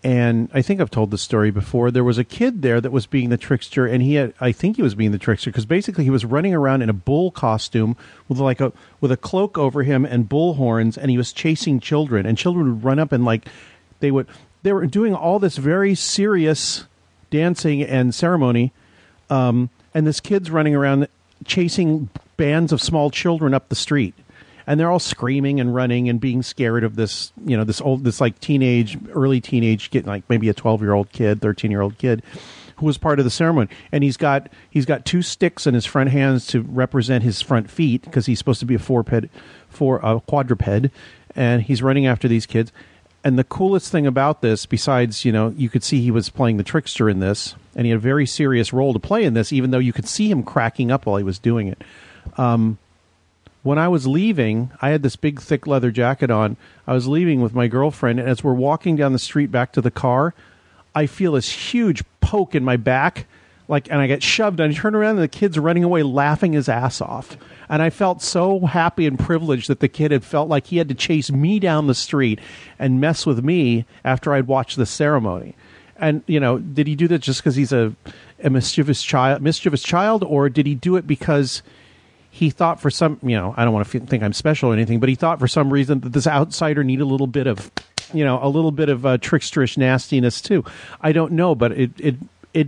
S1: and I think I've told this story before. There was a kid there that was being the trickster, and he had I think he was being the trickster because basically he was running around in a bull costume with like a with a cloak over him and bull horns, and he was chasing children, and children would run up and like they would they were doing all this very serious dancing and ceremony, um, and this kid's running around chasing bands of small children up the street. And they're all screaming and running and being scared of this, you know, this old, this like teenage, early teenage kid, like maybe a twelve year old kid, thirteen year old kid, who was part of the ceremony. And he's got he's got two sticks in his front hands to represent his front feet because he's supposed to be a four ped, for a quadruped, and he's running after these kids. And the coolest thing about this, besides, you know, you could see he was playing the trickster in this, and he had a very serious role to play in this, even though you could see him cracking up while he was doing it. Um, when I was leaving, I had this big, thick leather jacket on. I was leaving with my girlfriend, and as we're walking down the street back to the car, I feel this huge poke in my back, like, and I get shoved. And I turn around, and the kid's running away, laughing his ass off. And I felt so happy and privileged that the kid had felt like he had to chase me down the street and mess with me after I'd watched the ceremony. And you know, did he do that just because he's a, a mischievous child, mischievous child, or did he do it because? He thought for some, you know, I don't want to f- think I'm special or anything, but he thought for some reason that this outsider needed a little bit of, you know, a little bit of uh, tricksterish nastiness too. I don't know, but it, it, it,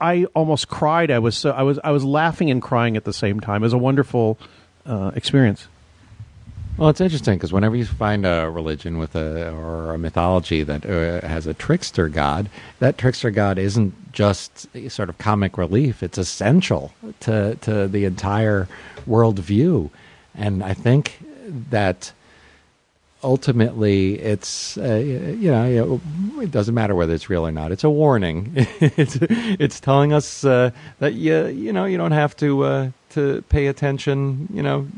S1: I almost cried. I was so, I was, I was laughing and crying at the same time. It was a wonderful uh, experience.
S2: Well, it's interesting because whenever you find a religion with a or a mythology that uh, has a trickster god, that trickster god isn't just sort of comic relief; it's essential to to the entire worldview. And I think that ultimately, it's uh, you know, it doesn't matter whether it's real or not. It's a warning. [LAUGHS] it's it's telling us uh, that you you know you don't have to uh, to pay attention. You know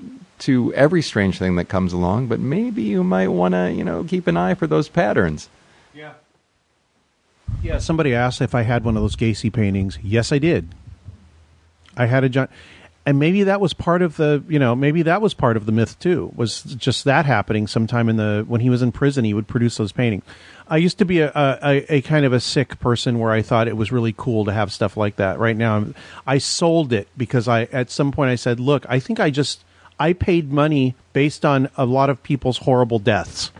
S2: to every strange thing that comes along, but maybe you might want to, you know, keep an eye for those patterns.
S1: Yeah. Yeah, somebody asked if I had one of those Gacy paintings. Yes, I did. I had a John, and maybe that was part of the, you know, maybe that was part of the myth too. Was just that happening sometime in the when he was in prison, he would produce those paintings. I used to be a, a, a kind of a sick person where I thought it was really cool to have stuff like that. Right now, I'm, I sold it because I at some point I said, look, I think I just I paid money based on a lot of people's horrible deaths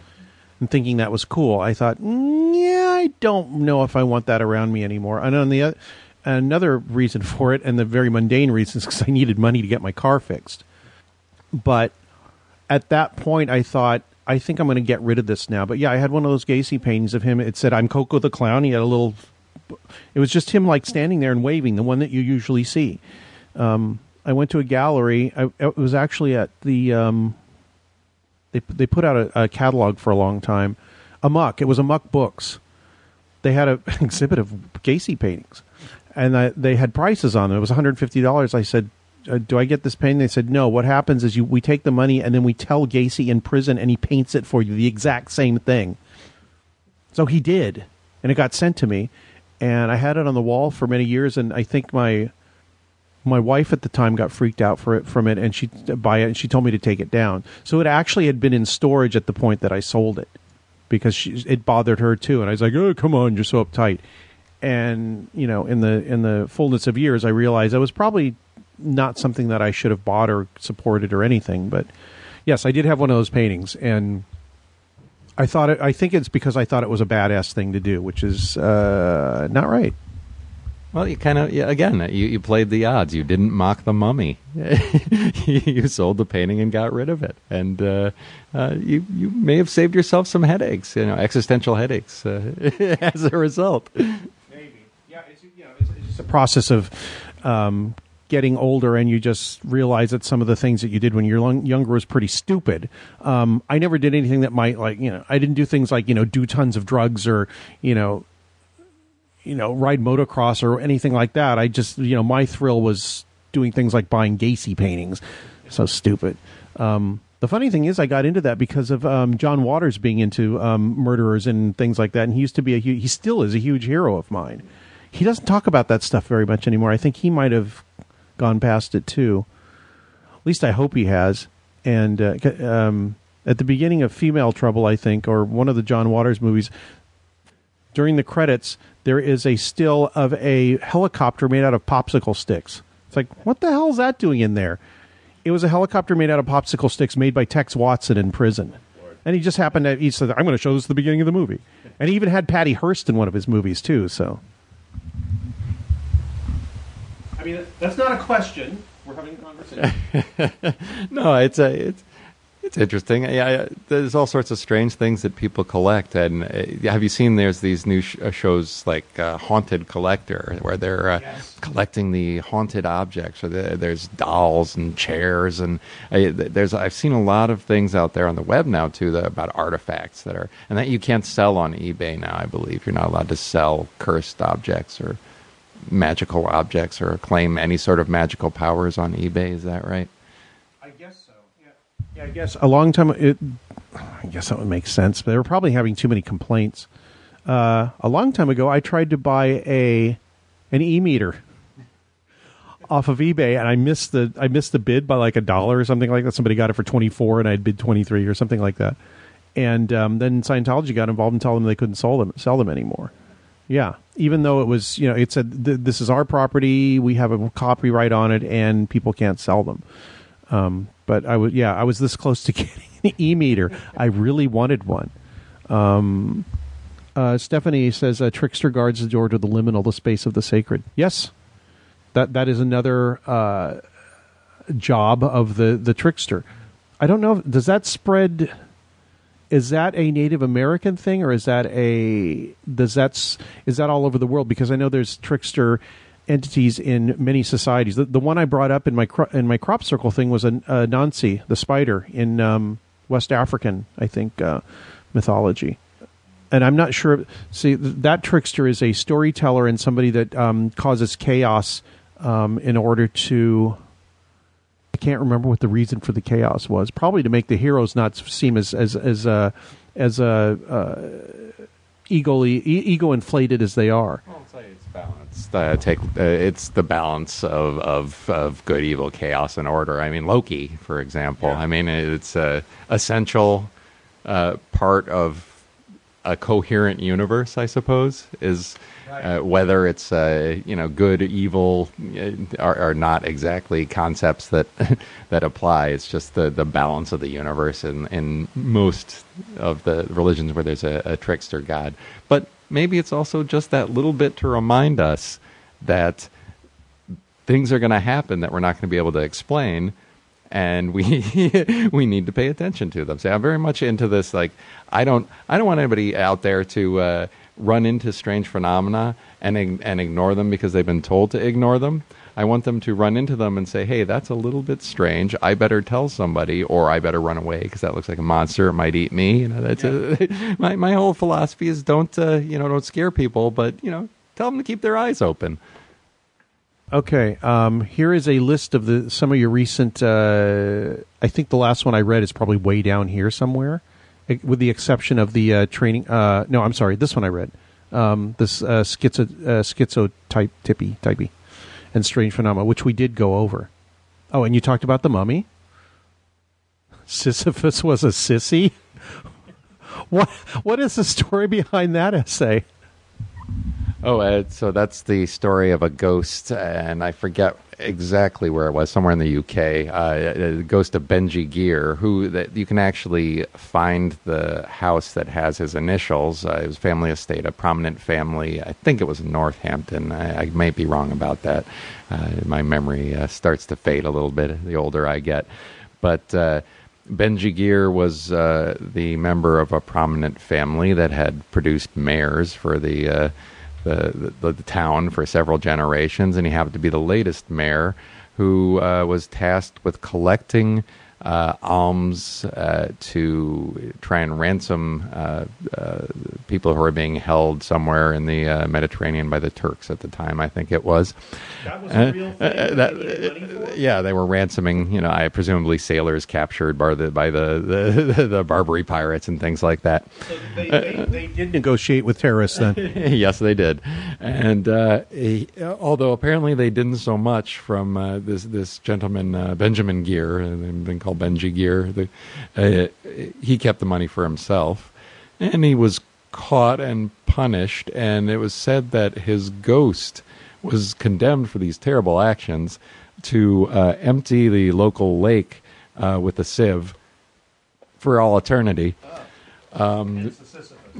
S1: and thinking that was cool. I thought, mm, yeah, I don't know if I want that around me anymore. And on the oth- another reason [LAUGHS] for it, and the very mundane reasons, because I needed money to get my car fixed. But at that point, I thought, I think I'm going to get rid of this now. But yeah, I had one of those Gacy paintings of him. It said, "I'm Coco the Clown." He had a little. It was just him like standing there and waving, the one that you usually see. Um, I went to a gallery. I, it was actually at the. Um, they they put out a, a catalog for a long time. Amok. It was Amok Books. They had a, an [LAUGHS] exhibit of Gacy paintings, and I, they had prices on them. It was 150 dollars. I said, uh, "Do I get this painting?" They said, "No." What happens is you we take the money and then we tell Gacy in prison, and he paints it for you, the exact same thing. So he did, and it got sent to me, and I had it on the wall for many years. And I think my my wife at the time got freaked out for it from it and she by it and she told me to take it down. So it actually had been in storage at the point that i sold it because she, it bothered her too. And i was like oh come on you're so uptight. And you know in the in the fullness of years i realized that was probably not something that i should have bought or supported or anything. But yes i did have one of those paintings and i thought it i think it's because i thought it was a badass thing to do which is uh, not right
S2: Well, you kind of yeah, again you, you played the odds. You didn't mock the mummy. [LAUGHS] you sold the painting and got rid of it, and uh, uh, you you may have saved yourself some headaches, you know, existential headaches uh, [LAUGHS] as a result. Maybe, yeah.
S1: It's you know, it's just a process of um, getting older and you just realize that some of the things that you did when you're long, younger was pretty stupid. Um, I never did anything that might like, you know, I didn't do things like, you know, do tons of drugs or, you know, you know, ride motocross or anything like that. I just, you know, my thrill was doing things like buying Gacy paintings. So stupid. Um, the funny thing is, I got into that because of um, John Waters being into um, murderers and things like that. And he used to be a he still is a huge hero of mine. He doesn't talk about that stuff very much anymore. I think he might have gone past it too. At least I hope he has. And uh, um, at the beginning of Female Trouble, I think, or one of the John Waters movies, during the credits, there is a still of a helicopter made out of popsicle sticks. It's like, what the hell is that doing in there? It was a helicopter made out of popsicle sticks made by Tex Watson in prison. And he just happened to, he said, I'm going to show this at the beginning of the movie. And he even had Patty Hearst in one of his movies, too, so. I mean, that's not a question. We're having a conversation. [LAUGHS]
S2: no, it's a it's It's interesting. Yeah, there's all sorts of strange things that people collect. And uh, have you seen? There's these new sh- uh, shows like uh, Haunted Collector, where they're uh, collecting the haunted objects. Or the, there's dolls and chairs, and uh, there's. I've seen a lot of things out there on the web now too that, about artifacts that are and that you can't sell on eBay now. I believe you're not allowed to sell cursed objects or magical objects or claim any sort of magical powers on eBay. Is that right?
S1: I guess. Yeah, I guess a long time. It, I guess that would make sense. They were probably having too many complaints. Uh, a long time ago, I tried to buy a an e meter off of eBay, and I missed the I missed the bid by like a dollar or something like that. Somebody got it for twenty four, and I'd bid twenty three or something like that. And um, then Scientology got involved and told them they couldn't sell them sell them anymore. Yeah, even though it was you know it said th- this is our property, we have a copyright on it, and people can't sell them. Um, but I was yeah, I was this close to [LAUGHS] getting an e meter. I really wanted one. Um, uh, Stephanie says uh, trickster guards the door to the liminal, the space of the sacred. Yes, that that is another uh, job of the the trickster. I don't know. Does that spread? Is that a Native American thing, or is that a does that's is that all over the world? Because I know there's trickster entities in many societies. The, the one I brought up in my cro- in my crop circle thing was a, Anansi, the spider in um, West African, I think, uh, mythology. And I'm not sure. See, th- that trickster is a storyteller and somebody that um, causes chaos um, in order to. I can't remember what the reason for the chaos was. Probably to make the heroes not seem as as as uh, as uh, uh, ego ego inflated as they are.
S2: It's the take. Uh, it's the balance of, of of good, evil, chaos, and order. I mean, Loki, for example. I mean, it's a essential uh, part of a coherent universe. I suppose is uh, whether it's uh, you know good, evil uh, are, are not exactly concepts that [LAUGHS] that apply. It's just the, the balance of the universe in in most of the religions where there's a, a trickster god. But maybe it's also just that little bit to remind us that things are going to happen that we're not going to be able to explain and we [LAUGHS] we need to pay attention to them. So I'm very much into this. Like I don't I don't want anybody out there to uh, run into strange phenomena and and ignore them because they've been told to ignore them. I want them to run into them and say, "Hey, that's a little bit strange. I better tell somebody, or I better run away because that looks like a monster. It might eat me." You know, that's a, [LAUGHS] my my whole philosophy is don't uh, you know don't scare people, but you know tell them to keep their eyes open.
S1: Okay, um, here is a list of the some of your recent. Uh, I think the last one I read is probably way down here somewhere, with the exception of the uh, training. Uh, no, I'm sorry, this one I read. Um, this uh, schizo uh, schizo type tippy typey, and strange phenomena, which we did go over. Oh, and you talked about the mummy. Sisyphus was a sissy. [LAUGHS] what what is the story behind that essay?
S2: Oh, uh, so that's the story of a ghost, and I forget exactly where it was, somewhere in the UK. Uh, the ghost of Benji Gear, who that you can actually find the house that has his initials. Uh, his family estate, a prominent family. I think it was in Northampton. I, I may be wrong about that. Uh, my memory uh, starts to fade a little bit the older I get, but. Uh, Benji Gear was uh, the member of a prominent family that had produced mayors for the, the, the the town for several generations, and he happened to be the latest mayor who uh, was tasked with collecting uh, alms uh, to try and ransom uh, uh, people who were being held somewhere in the uh, Mediterranean by the Turks at the time. I think it was.
S1: That was
S2: Uh,
S1: a real thing.
S2: uh, uh, that- yeah, they were ransoming, you know, I presumably sailors captured by the by the the, [LAUGHS] the Barbary pirates and things like that.
S1: They, they, they did negotiate with terrorists then. [LAUGHS]
S2: yes, they did. And uh, he, although apparently they didn't so much from uh, this this gentleman uh, Benjamin Gear, uh, they've been called Benji Gear, the, uh, he kept the money for himself, and he was caught and punished. And it was said that his ghost was condemned for these terrible actions to uh, empty the local lake uh, with a sieve for all eternity. Um,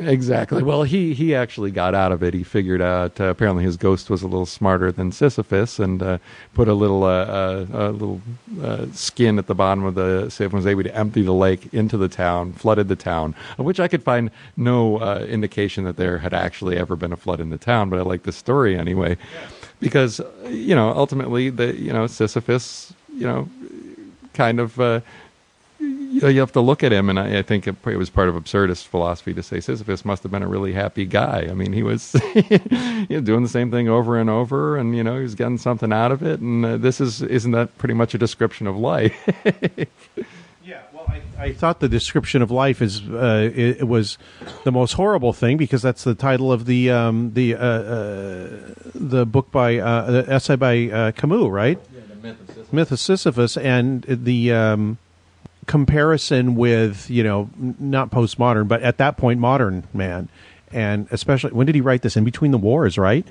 S2: Exactly. Well, he he actually got out of it. He figured out uh, apparently his ghost was a little smarter than Sisyphus, and uh, put a little uh, uh, a little uh, skin at the bottom of the sieve. and Was able to empty the lake into the town, flooded the town, of which I could find no uh, indication that there had actually ever been a flood in the town. But I like the story anyway, because you know ultimately the you know Sisyphus you know kind of. You, know, you have to look at him, and I, I think it, it was part of absurdist philosophy to say Sisyphus must have been a really happy guy. I mean, he was [LAUGHS] you know, doing the same thing over and over, and you know, he was getting something out of it. And uh, this is isn't that pretty much a description of life? [LAUGHS] Yeah.
S1: Well, I thought the description of life is uh, it, it was the most horrible thing because that's the title of the um, the uh, uh, the book by uh, the essay by uh, Camus, right? Yeah, *The myth of Sisyphus. and the um, comparison with you know not postmodern, but at that point modern man, and especially when did he write this? In between the wars, right?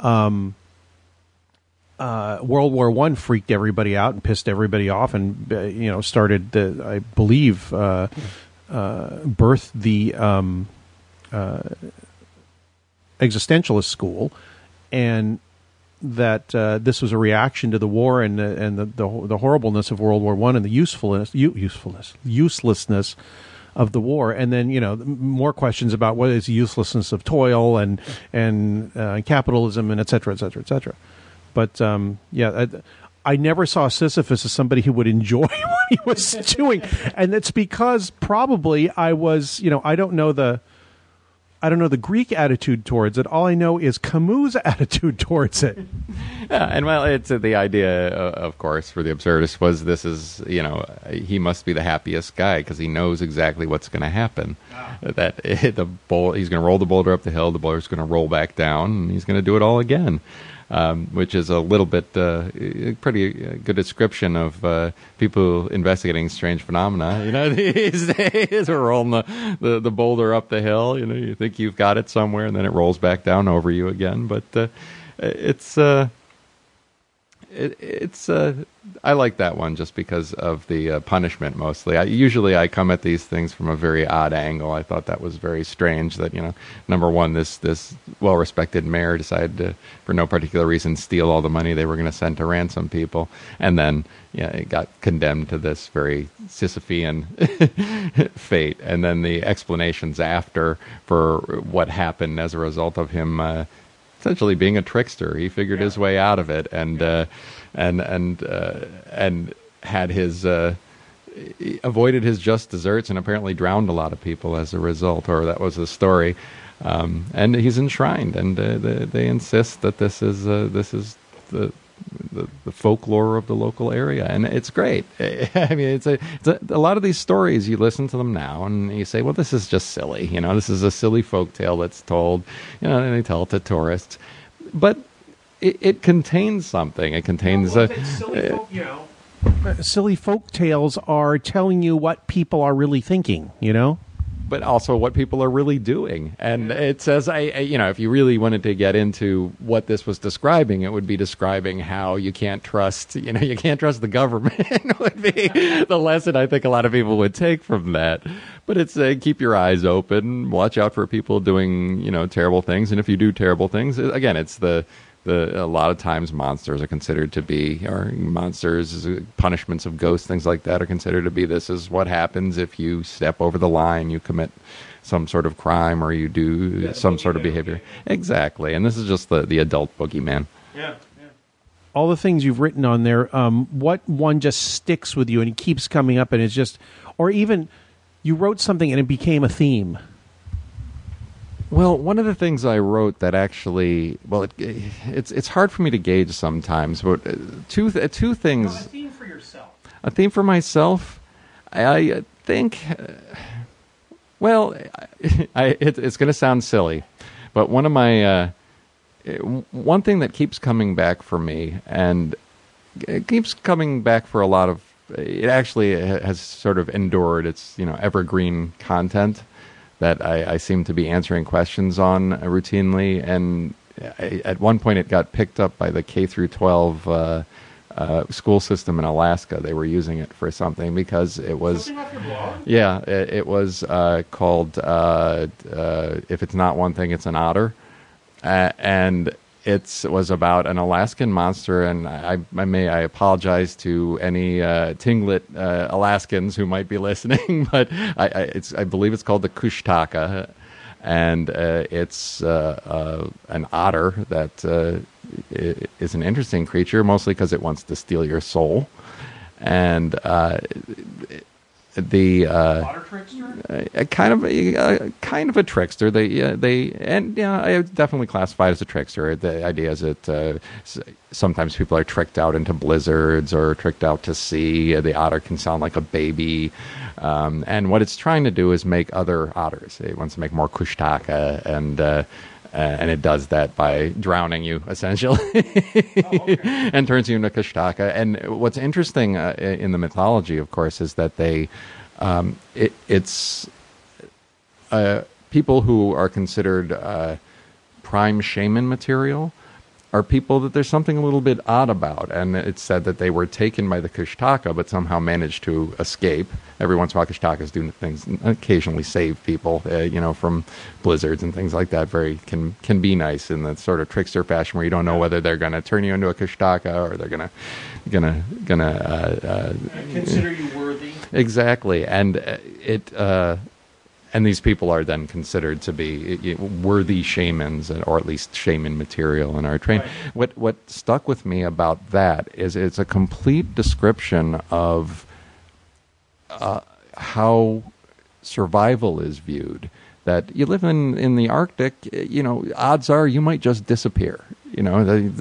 S1: Um, uh, World War One freaked everybody out and pissed everybody off, and uh, you know started the I believe uh, uh, birthed the um, uh, existentialist school, and that uh, this was a reaction to the war and the, and the, the the horribleness of World War One and the usefulness usefulness uselessness of the war, and then you know more questions about what is the uselessness of toil and and uh, capitalism and et cetera, et cetera, et cetera. But um, yeah, I, I never saw Sisyphus as somebody who would enjoy [LAUGHS] what he was doing, and it's because probably I was, you know, I don't know the. I don't know the Greek attitude towards it. All I know is Camus' [LAUGHS] attitude towards it. [LAUGHS]
S2: Yeah, and well, it's uh, the idea, uh, of course, for the absurdist was this is you know he must be the happiest guy because he knows exactly what's going to happen. That [LAUGHS] the bowl, he's going to roll the boulder up the hill, the boulder's going to roll back down, and he's going to do it all again. Um, which is a little bit uh, pretty good description of uh, people investigating strange phenomena. [LAUGHS] You know, these days we're rolling the, the, the boulder up the hill. You know, you think you've got it somewhere, and then it rolls back down over you again. But uh, it's uh, it, it's uh, I like that one just because of the uh, punishment mostly. I, usually I come at these things from a very odd angle. I thought that was very strange that you know number one this this well respected mayor decided to for no particular reason steal all the money they were going to send to ransom people, and then yeah it got condemned to this very Sisyphean [LAUGHS] fate, and then the explanations after for what happened as a result of him. Uh, essentially being a trickster. He figured his way out of it, and uh, and and uh, and had his uh, avoided his just desserts, and apparently drowned a lot of people as a result. Or that was the story. Um, and he's enshrined, and uh, they, they insist that this is uh, this is the, the the folklore of the local area, and it's great. [LAUGHS] I mean, it's a, it's a a lot of these stories. You listen to them now, and you say, "Well, this is just silly." You know, this is a silly folk tale that's told. You know, and they tell it to tourists, but it, it contains something. It contains a.
S1: Uh, uh, silly folk tales are telling you what people are really thinking. You know.
S2: But also what people are really doing. And it says, I, I, you know, if you really wanted to get into what this was describing, it would be describing how you can't trust, you know, [LAUGHS] you can't trust the government [LAUGHS] would be the lesson I think a lot of people would take from that. But it's uh, keep your eyes open, watch out for people doing, you know, terrible things. And if you do terrible things, again, it's the, the a lot of times monsters are considered to be or monsters uh, punishments of ghosts things like that are considered to be this is what happens if you step over the line you commit some sort of crime or you do some sort of behavior exactly and this is just the the adult boogeyman
S1: Yeah. All the things you've written on there, um, what one just sticks with you and it keeps coming up and it's just, or even you wrote something and it became a theme.
S2: Well, one of the things I wrote that actually, well, it, it's it's hard for me to gauge sometimes, but uh, two th- two things.
S1: theme for yourself.
S2: A theme for myself, I, I think. Uh, well, I, [LAUGHS] I, it, it's going to sound silly, but one of my uh, one thing that keeps coming back for me, and it keeps coming back for a lot of. It actually has sort of endured its you know evergreen content that I, I seem to be answering questions on uh, routinely, and I, at one point it got picked up by the K through 12 uh, uh, school system in Alaska. They were using it for something because it was. Yeah, it, it was uh, called uh, uh, "If It's Not One Thing, It's an Otter," uh, and it was about an Alaskan monster. And I, I may I apologize to any uh, Tlingit uh, Alaskans who might be [LAUGHS] listening, but I, I, I believe it's called the Kushtaka, and uh, it's uh, uh, an otter that uh, is an interesting creature, mostly because it wants to steal your soul, and uh, the uh, a kind of a, a kind of a trickster. They uh, they and yeah, I definitely classify it as a trickster. The idea is that uh, sometimes people are tricked out into blizzards or tricked out to sea. The otter can sound like a baby, um, and what it's trying to do is make other otters. It wants to make more kushtaka and. Uh, and it does that by drowning you essentially. [LAUGHS] And turns you into Kushtaka and what's interesting uh, in the mythology of course is that they um, it, it's uh, people who are considered uh, prime shaman material are people that there's something a little bit odd about. And it's said that they were taken by the Kushtaka, but somehow managed to escape. Every once in a while, Kushtakas do things, occasionally save people, uh, you know, from blizzards and things like that. Very can can be nice in the sort of trickster fashion where you don't know whether they're going to turn you into a Kushtaka or they're going to gonna gonna uh, uh,
S1: Consider you worthy.
S2: Exactly, and uh, it uh, and these people are then considered to be worthy shamans, or at least shaman material in our train. What what stuck with me about that is it's a complete description of uh, how survival is viewed. That you live in in the Arctic, you know, odds are you might just disappear. You know,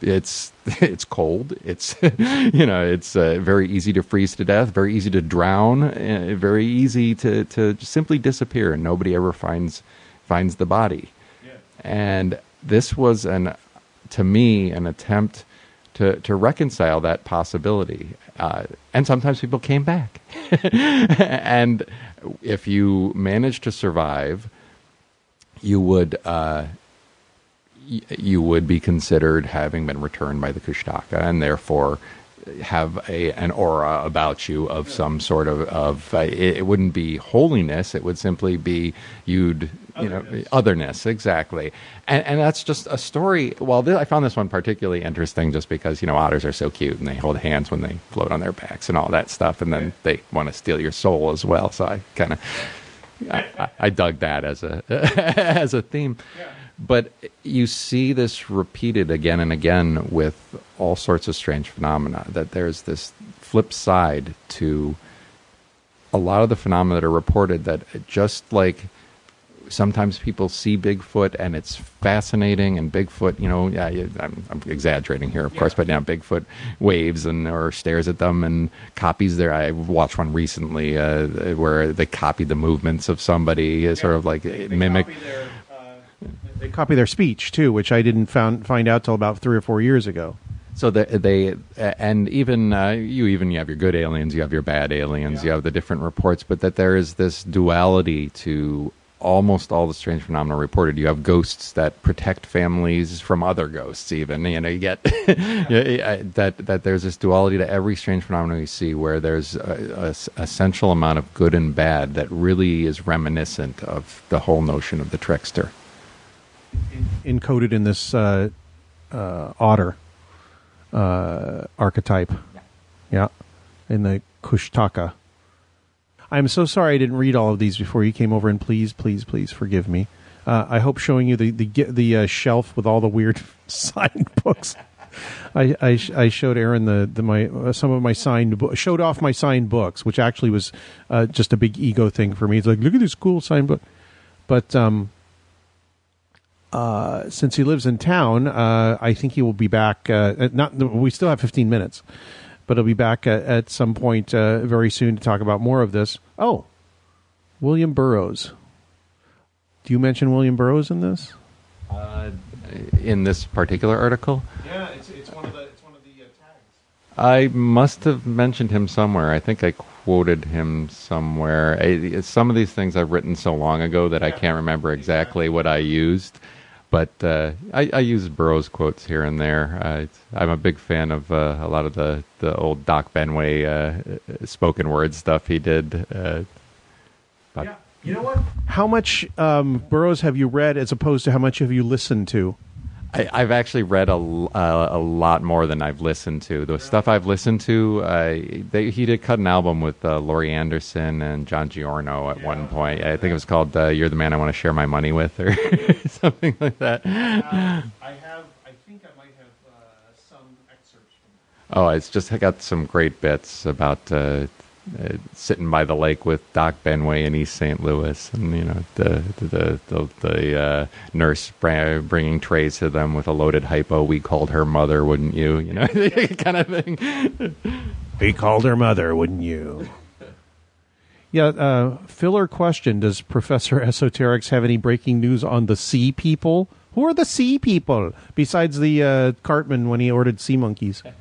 S2: it's [LAUGHS] it's cold. It's [LAUGHS] you know, it's uh, very easy to freeze to death. Very easy to drown. Uh, very easy to to simply disappear, and nobody ever finds finds the body. And this was an to me an attempt to to reconcile that possibility. Uh, and sometimes people came back. [LAUGHS] and if you managed to survive, you would uh, you would be considered having been returned by the Kushtaka, and therefore have a an aura about you of some sort of of uh, it, it wouldn't be holiness it would simply be you'd you know otherness. exactly. And and that's just a story well th- i found this one particularly interesting just because you know otters are so cute and they hold hands when they float on their backs and all that stuff and then they want to steal your soul as well. So i kind of I, I- I dug that as a [LAUGHS] as a theme. But you see this repeated again and again with all sorts of strange phenomena. That there's this flip side to a lot of the phenomena that are reported. That just like sometimes people see Bigfoot and it's fascinating, and Bigfoot, you know, yeah, yeah, I'm, I'm exaggerating here, of course, but now Bigfoot waves and or stares at them and copies their. I watched one recently uh, where they copied the movements of somebody, uh, sort of like mimic.
S1: They copy their speech too, which I didn't found, find out till about three or four years ago.
S2: So they, they and even uh, you even you have your good aliens, you have your bad aliens, you have the different reports, but that there is this duality to almost all the strange phenomena reported. You have ghosts that protect families from other ghosts. Even you know you get [LAUGHS] yeah, that that there's this duality to every strange phenomenon you see, where there's a essential amount of good and bad that really is reminiscent of the whole notion of the trickster.
S1: Encoded in this uh, uh, otter uh, archetype. Yeah. in the Kushtaka. I'm so sorry I didn't read all of these before you came over, and please, please, please forgive me. Uh, I hope showing you the the the uh, shelf with all the weird [LAUGHS] signed books. I, I, I showed Aaron the, the my uh, some of my signed bo- showed off my signed books, which actually was uh, just a big ego thing for me. It's like look at this cool signed book, but um, uh, since he lives in town, uh, I think he will be back. Uh, not we still have 15 minutes, but he'll be back at, at some point uh, very soon to talk about more of this. Oh, William Burroughs. Do you mention William Burroughs in this?
S2: Uh, in this particular article,
S1: Yeah, it's, it's one of the it's one of the tags.
S2: I must have mentioned him somewhere. I think I quoted him somewhere. I, some of these things I've written so long ago that I can't remember exactly what I used. But uh, I, I use Burroughs quotes here and there. I'm a big fan of uh, a lot of the, the old Doc Benway uh, spoken word stuff he did. Uh, but
S1: You know what? How much um, Burroughs have you read as opposed to how much have you listened to?
S2: I, I've actually read a, uh, a lot more than I've listened to. The stuff I've listened to, uh, they, he did cut an album with uh, Laurie Anderson and John Giorno at one point. I think it was called uh, "You're the Man I Want to Share My Money With" or [LAUGHS] something like that.
S1: I have. I think I might have uh, some excerpts from. that.
S2: Oh, it's just I got some great bits about uh, uh, sitting by the lake with Doc Benway in East St. Louis, and you know the the the, the uh, nurse bringing trays to them with a loaded hypo. We called her mother, wouldn't you? You know, [LAUGHS] kind of thing.
S1: He called her mother, wouldn't you? Yeah, uh, filler question. Does Professor EsoterX have any breaking news on the sea people? Who are the sea people besides the uh, Cartman when he ordered sea monkeys? [LAUGHS]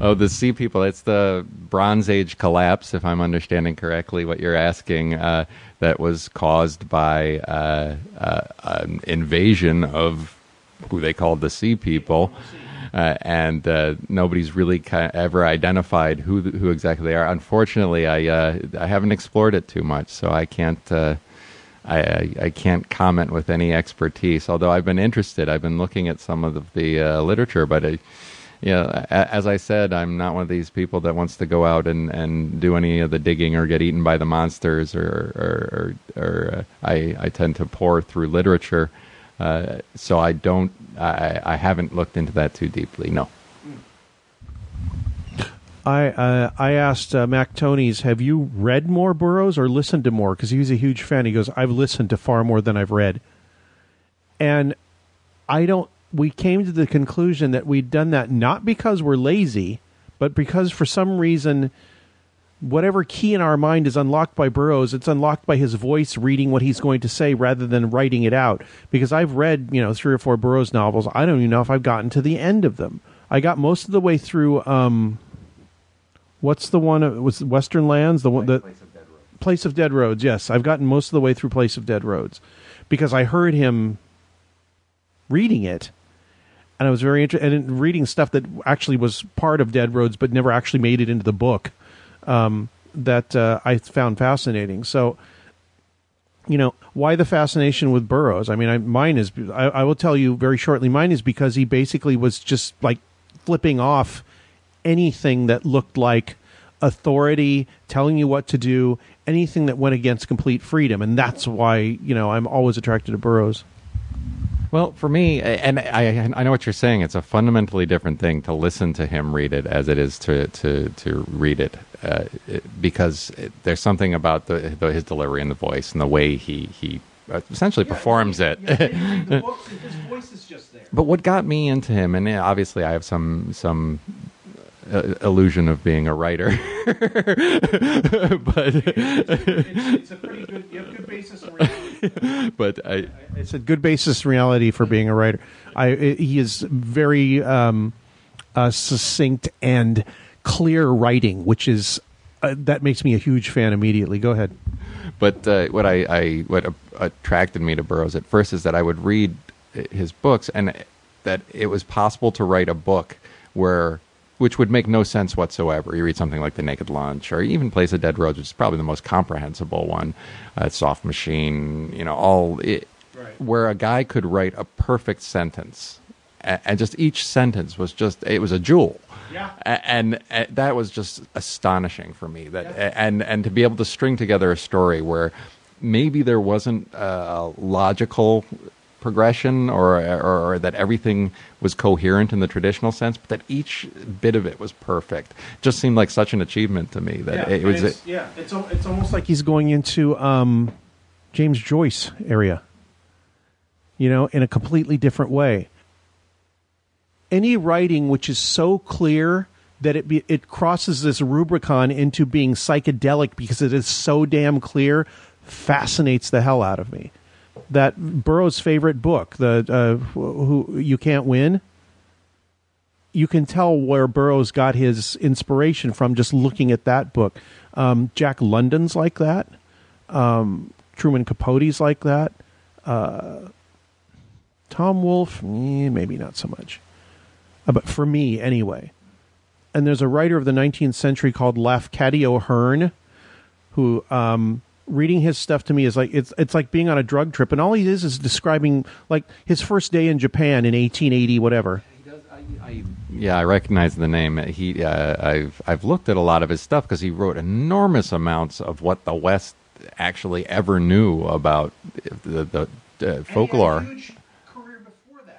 S2: Oh, the sea people. It's the Bronze Age collapse, if I'm understanding correctly what you're asking, uh, that was caused by uh, uh, an invasion of who they called the sea people. Uh, and uh, nobody's really ki ever identified who who exactly they are. Unfortunately, I uh, I haven't explored it too much, so I can't uh, I, I I can't comment with any expertise. Although I've been interested, I've been looking at some of the, the uh, literature, but I, you know, as I said, I'm not one of these people that wants to go out and, and do any of the digging or get eaten by the monsters, or or or, or uh, I I tend to pour through literature, uh, so I don't I I haven't looked into that too deeply. No.
S1: I uh, I asked uh, Mac Tonnies, have you read more Burroughs or listened to more? Because he was a huge fan. He goes, I've listened to far more than I've read. And I don't. We came to the conclusion that we'd done that not because we're lazy, but because for some reason, whatever key in our mind is unlocked by Burroughs, it's unlocked by his voice reading what he's going to say rather than writing it out. Because I've read, you know, three or four Burroughs novels. I don't even know if I've gotten to the end of them. I got most of the way through. Um, what's the one? It was Western Lands. The one the Place of Dead Roads. Yes, I've gotten most of the way through Place of Dead Roads because I heard him reading it, and I was very interested in reading stuff that actually was part of Dead Roads but never actually made it into the book. Um, that uh, I found fascinating. So, you know, why the fascination with Burroughs? I mean, I, mine is. I, I will tell you very shortly. Mine is because he basically was just like flipping off anything that looked like authority, telling you what to do, anything that went against complete freedom, and that's why you know I'm always attracted to Burroughs.
S2: Well, for me, and I, I know what you're saying. It's a fundamentally different thing to listen to him read it as it is to to to read it, uh, because it, there's something about the, the his delivery and the voice and the way he he uh, essentially performs it. [LAUGHS]
S1: his voice is just there.
S2: But what got me into him, and obviously I have some some uh, illusion of being a writer, [LAUGHS] but
S1: it's, a pretty good, you have good basis in reality. [LAUGHS]
S2: but I
S1: it's a good basis in reality for being a writer. I he is very um, uh, succinct and clear writing, which is uh, that makes me a huge fan immediately. Go ahead.
S2: But uh, what I, I what uh, attracted me to Burroughs at first is that I would read his books, and that it was possible to write a book where which would make no sense whatsoever. You read something like The Naked Lunch, or even Place of Dead Roads, which is probably the most comprehensible one. Uh, Soft Machine, you know, all it, where a guy could write a perfect sentence, and, and just each sentence was just it was a jewel.
S1: Yeah.
S2: A- and, uh, that was just astonishing for me that and and to be able to string together a story where maybe there wasn't a logical progression or, or or that everything was coherent in the traditional sense but that each bit of it was perfect just seemed like such an achievement to me that it was
S1: it's, yeah, it's it's almost like he's going into um, James Joyce area. You know, in a completely different way. Any writing which is so clear that it be, it crosses this Rubicon into being psychedelic because it is so damn clear fascinates the hell out of me. That Burroughs' favorite book, the uh, who you can't win. You can tell where Burroughs got his inspiration from just looking at that book. Um, Jack London's like that. Um, Truman Capote's like that. Uh, Tom Wolfe, eh, maybe not so much. Uh, but for me, anyway. And there's a writer of the 19th century called Lafcadio Hearn, who um, reading his stuff to me is like it's it's like being on a drug trip, and all he is is describing like his first day in Japan in 1880, whatever.
S2: Yeah, I recognize the name. He, uh, I've I've looked at a lot of his stuff because he wrote enormous amounts of what the West actually ever knew about the the uh, folklore.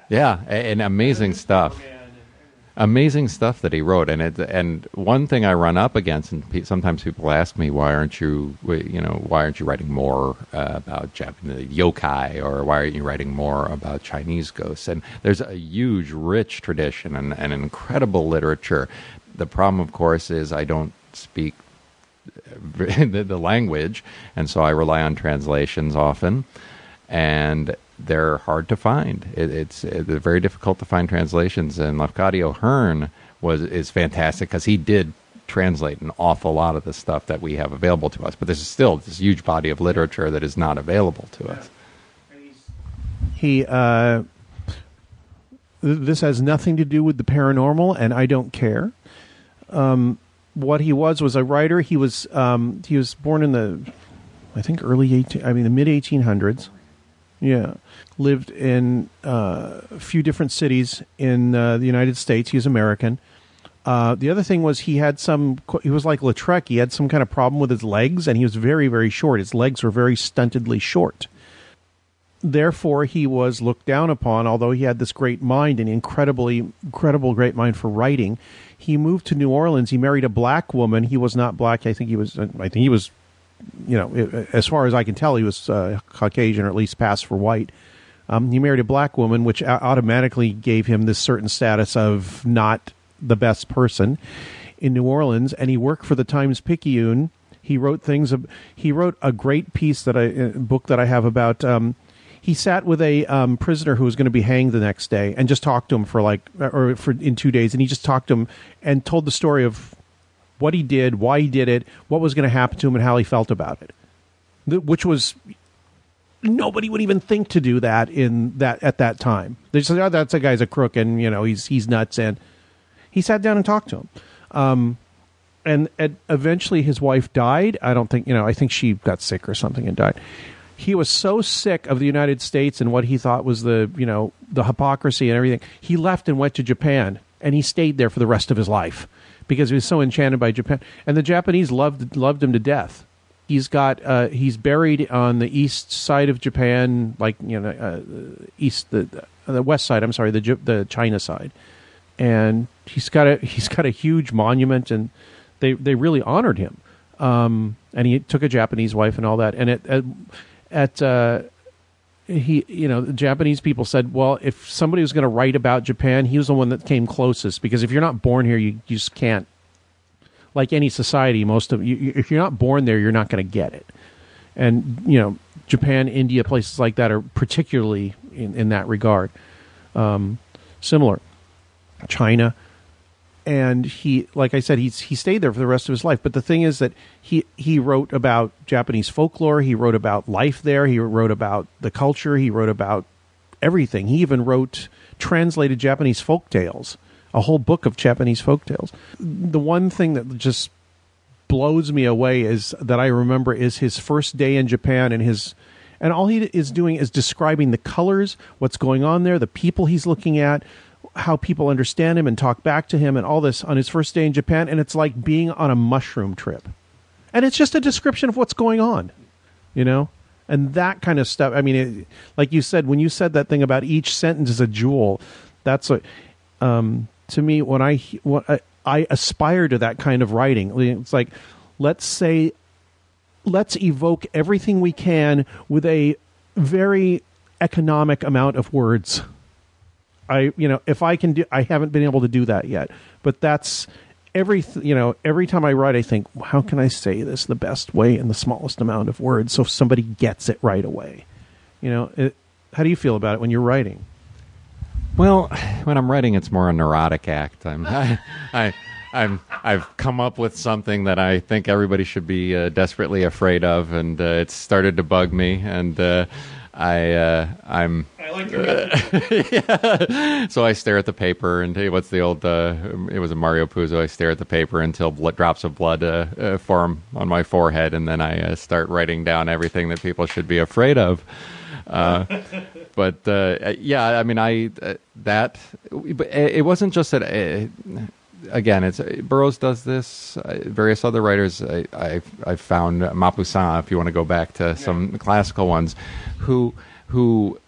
S2: Yeah, a- and amazing stuff. Amazing stuff that he wrote, and it and one thing I run up against, and pe- sometimes people ask me, why aren't you, you know, why aren't you writing more uh, about Japanese yokai, or why aren't you writing more about Chinese ghosts? And there's a huge, rich tradition and, and incredible literature. The problem, of course, is I don't speak [LAUGHS] the, the language, and so I rely on translations often, and they're hard to find. It, it's it's very difficult to find translations, and Lafcadio Hearn was is fantastic because he did translate an awful lot of the stuff that we have available to us. But there's still this huge body of literature that is not available to us.
S1: He uh, th- this has nothing to do with the paranormal, and I don't care. Um, what he was was a writer. He was um, he was born in the I think early eighteen. I mean the mid eighteen hundreds. Yeah, lived in uh, a few different cities in uh, the United States. He was American. Uh, the other thing was he had some. He was like Lautrec. He had some kind of problem with his legs, and he was very, very short. His legs were very stuntedly short. Therefore, he was looked down upon. Although he had this great mind, an incredibly, incredible, great mind for writing. He moved to New Orleans. He married a black woman. He was not black. I think he was. I think he was you know, as far as I can tell, he was uh, Caucasian or at least passed for white. Um, he married a black woman, which automatically gave him this certain status of not the best person in New Orleans. And he worked for the Times Picayune. He wrote things. He wrote a great piece that I uh, book that I have about. Um, he sat with a um, prisoner who was going to be hanged the next day and just talked to him for like or for in two days, and he just talked to him and told the story of what he did, why he did it, what was going to happen to him, and how he felt about it. Which was nobody would even think to do that in that at that time. They said, "Oh, that's a guy's a crook, and you know he's he's nuts." And he sat down and talked to him. Um, and, and eventually his wife died. I don't think you know. I think she got sick or something and died. He was so sick of the United States and what he thought was the you know the hypocrisy and everything. He left and went to Japan, and he stayed there for the rest of his life because he was so enchanted by Japan. And the Japanese loved loved him to death. He's got uh, he's buried on the east side of Japan, like you know, uh, east the the west side. I'm sorry, the the China side, and he's got a [LAUGHS] he's got a huge monument, and they they really honored him. Um, and he took a Japanese wife and all that. And at at, at uh, he you know the Japanese people said, well, if somebody was going to write about Japan, he was the one that came closest because if you're not born here, you, you just can't. Like any society, most of you, if you're not born there, you're not going to get it. And you know, Japan, India, places like that are particularly in, in that regard um, similar. China, and he, like I said, he's he stayed there for the rest of his life. But the thing is that he he wrote about Japanese folklore. He wrote about life there. He wrote about the culture. He wrote about everything. He even wrote translated Japanese folk tales, a whole book of Japanese folk tales. The one thing that just blows me away is that I remember is his first day in Japan and his and all he is doing is describing the colors, what's going on there, the people he's looking at, how people understand him and talk back to him and all this on his first day in Japan and it's like being on a mushroom trip. And it's just a description of what's going on, you know? And that kind of stuff. I mean, it, like you said, when you said that thing about each sentence is a jewel, that's what, um, to me, when I, when I, I aspire to that kind of writing. It's like, let's say, let's evoke everything we can with a very economic amount of words. I, you know, if I can do, I haven't been able to do that yet, but that's every, you know, every time I write, I think, how can I say this the best way in the smallest amount of words so somebody gets it right away? You know, it, how do you feel about it when you're writing?
S2: Well, when I'm writing, it's more a neurotic act. I'm, [LAUGHS] I, I, I'm, I've come up with something that I think everybody should be uh, desperately afraid of, and uh, it's started to bug me. And uh, I, uh, I'm,
S1: I [LAUGHS]
S2: Yeah. So I stare at the paper and hey, what's the old? Uh, it was a Mario Puzo. I stare at the paper until drops of blood uh, uh, form on my forehead, and then I uh, start writing down everything that people should be afraid of. Uh, but uh, yeah, I mean, I uh, that it wasn't just that. Uh, again, it's Burroughs does this. Uh, various other writers, I, I've, I've found Maupassant. If you want to go back to some classical ones, who who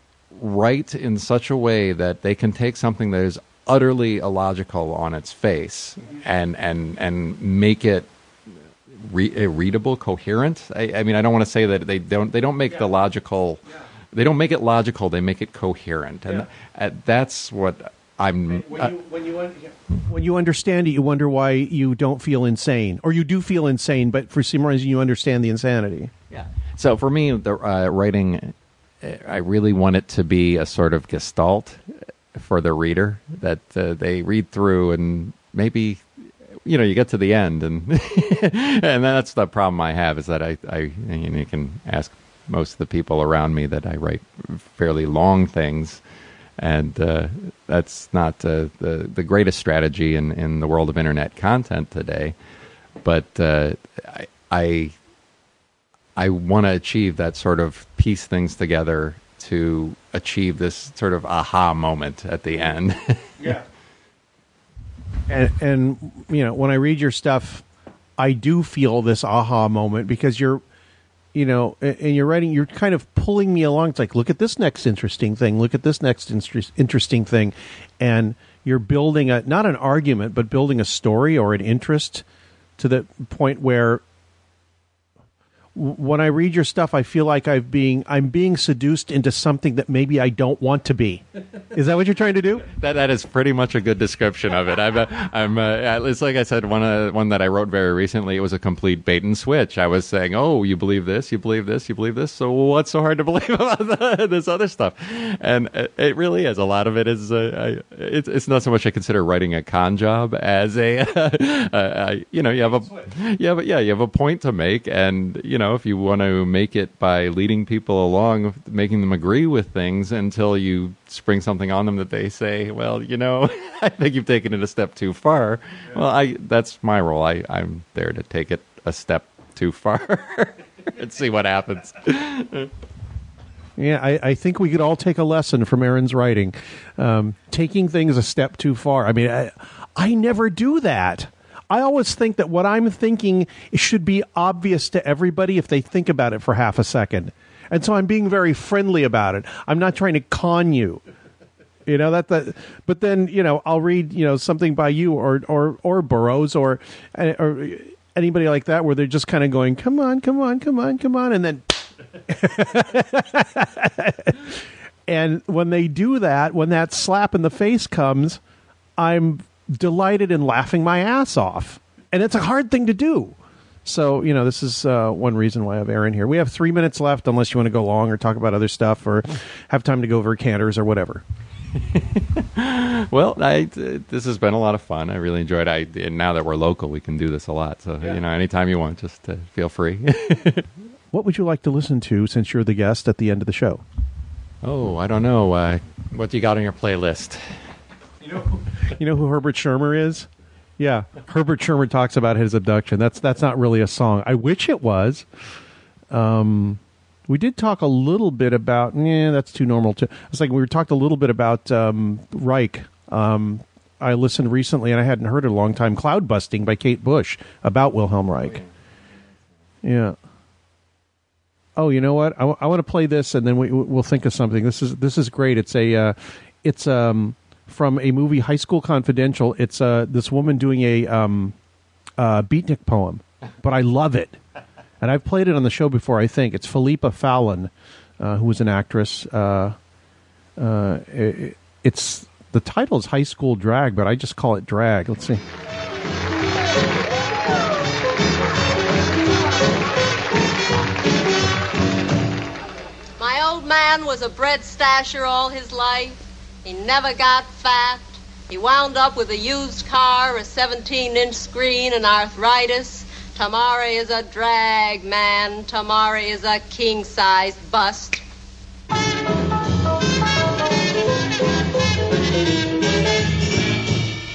S2: write in such a way that they can take something that is utterly illogical on its face and and and make it re- uh, readable, coherent. I, I mean, I don't want to say that they don't they don't make the logical. They don't make it logical. They make it coherent, and uh, that's what I'm.
S1: When
S2: uh,
S1: you, when, you when you understand it, you wonder why you don't feel insane, or you do feel insane, but for some reason you understand the insanity.
S2: Yeah. So for me, the uh, writing, uh, I really want it to be a sort of gestalt for the reader that uh, they read through and maybe. You know, you get to the end, and [LAUGHS] and that's the problem I have is that I, I you, know, you can ask most of the people around me that I write fairly long things, and uh, that's not uh, the the greatest strategy in, in the world of internet content today. But uh, I, I I want to achieve that sort of piece things together to achieve this sort of aha moment at the end. [LAUGHS]
S1: Yeah. and and you know when I read your stuff, I do feel this aha moment because you're, you know, and you're writing, you're kind of pulling me along. It's like, look at this next interesting thing. Look at this next inter- interesting thing, and you're building a not an argument, but building a story or an interest to the point where when I read your stuff, I feel like I've being I'm being seduced into something that maybe I don't want to be. Is that what you're trying to do? [LAUGHS]
S2: that that is pretty much a good description of it. I'm, uh, I'm. Uh, it's like I said, one uh, one that I wrote very recently. It was a complete bait and switch. I was saying, "Oh, you believe this? You believe this? You believe this? So what's so hard to believe [LAUGHS] about the, this other stuff?" And it, it really is. A lot of it is. Uh, I, it's it's not so much I consider writing a con job as a. [LAUGHS] uh, you know, you have a. You have a, yeah, you have a point to make, and you know, if you want to make it by leading people along, making them agree with things until you spring something on them that they say, well, you know, [LAUGHS] I think you've taken it a step too far. Well, I that's my role. I, I'm there to take it a step too far [LAUGHS] and see what happens.
S1: Yeah, I, I think we could all take a lesson from Aaron's writing. Um, taking things a step too far. I mean, I, I never do that. I always think that what I'm thinking should be obvious to everybody if they think about it for half a second. And so I'm being very friendly about it. I'm not trying to con you. You know that that, but then you know I'll read you know something by you or or or Burroughs or or anybody like that where they're just kind of going, come on, come on, come on, come on, and then [LAUGHS] and when they do that, when that slap in the face comes, I'm delighted and laughing my ass off. And it's a hard thing to do. So, you know, this is uh, one reason why I have Aaron here. We have three minutes left, unless you want to go long or talk about other stuff or have time to go over canters or whatever. [LAUGHS]
S2: well, I, this has been a lot of fun. I really enjoyed it. I, and now that we're local, we can do this a lot. So, you know, anytime you want, just uh, feel free. [LAUGHS]
S1: What would you like to listen to since you're the guest at the end of the show?
S2: oh, I don't know. Uh, what do you got on your playlist? [LAUGHS]
S1: You know who Herbert Schirmer is? Yeah, Herbert Schirmer talks about his abduction. That's that's not really a song. I wish it was. Um, we did talk a little bit about. Yeah, that's too normal too. It's like we talked a little bit about um, Reich. Um, I listened recently, and I hadn't heard it a long time. Cloud busting by Kate Bush about Wilhelm Reich. Yeah. Oh, you know what? I, want to play this, and then we, we'll think of something. This is this is great. It's a uh, it's um from a movie High School Confidential. It's uh this woman doing a um uh beatnik poem, but I love it, and I've played it on the show before. I think it's Philippa Fallon, uh, who was an actress. Uh, uh, it, it's the title is High School Drag, but I just call it Drag. Let's see.
S9: My old man was a bread stasher all his life. He never got fat. He wound up with a used car, a 17 inch screen, and arthritis. Tamari is a drag man. Tamari is a king sized bust.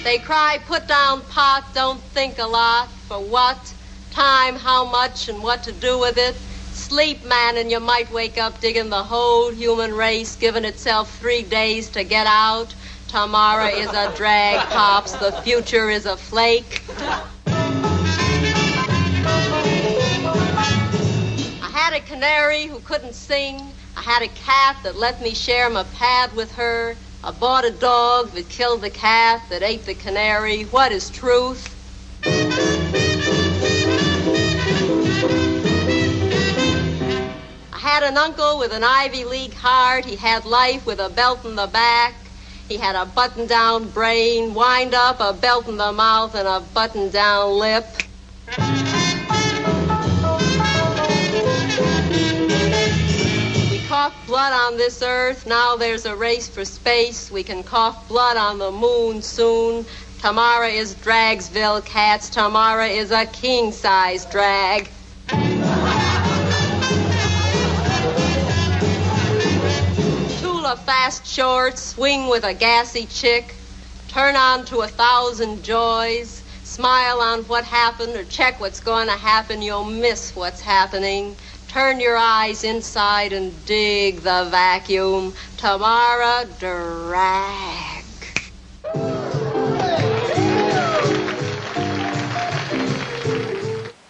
S9: They cry, put down pot, don't think a lot. For what? Time, how much, and what to do with it. Sleep, man, and you might wake up digging the whole human race, giving itself three days to get out. Tomorrow is a drag, [LAUGHS] pops. The future is a flake. I had a canary who couldn't sing. I had a cat that let me share my pad with her. I bought a dog that killed the cat that ate the canary. What is truth? Had an uncle with an Ivy League heart. He had life with a belt in the back. He had a button down brain, wind up, a belt in the mouth, and a button down lip. We coughed blood on this earth. Now there's a race for space. We can cough blood on the moon soon. Tomorrow is Dragsville Cats. Tomorrow is a king size drag. Tula fast shorts, swing with a gassy chick, turn on to a thousand joys, smile on what happened or check what's going to happen, you'll miss what's happening. Turn your eyes inside and dig the vacuum. Tamara drag.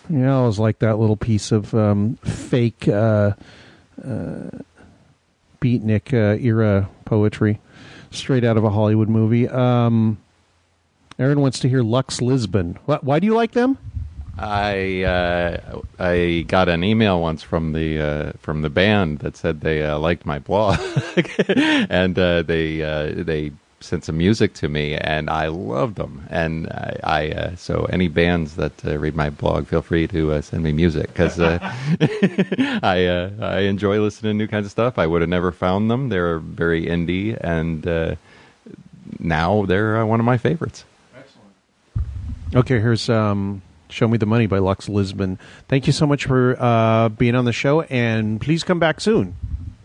S1: Yeah, it was like that little piece of um, fake uh, uh, beatnik uh, era poetry, straight out of a Hollywood movie. Um, Aaron wants to hear Lux Lisbon. Why, why do you like them?
S2: I uh, I got an email once from the uh, from the band that said they uh, liked my blog, [LAUGHS] and uh, they uh, they sent some music to me, and I loved them. And I, I uh, so any bands that uh, read my blog, feel free to uh, send me music because uh, [LAUGHS] I uh, I enjoy listening to new kinds of stuff. I would have never found them. They're very indie, and uh, now they're uh, one of my favorites. Excellent.
S1: Okay, here's um, Show Me the Money by Lux Lisbon. Thank you so much for uh, being on the show, and please come back soon.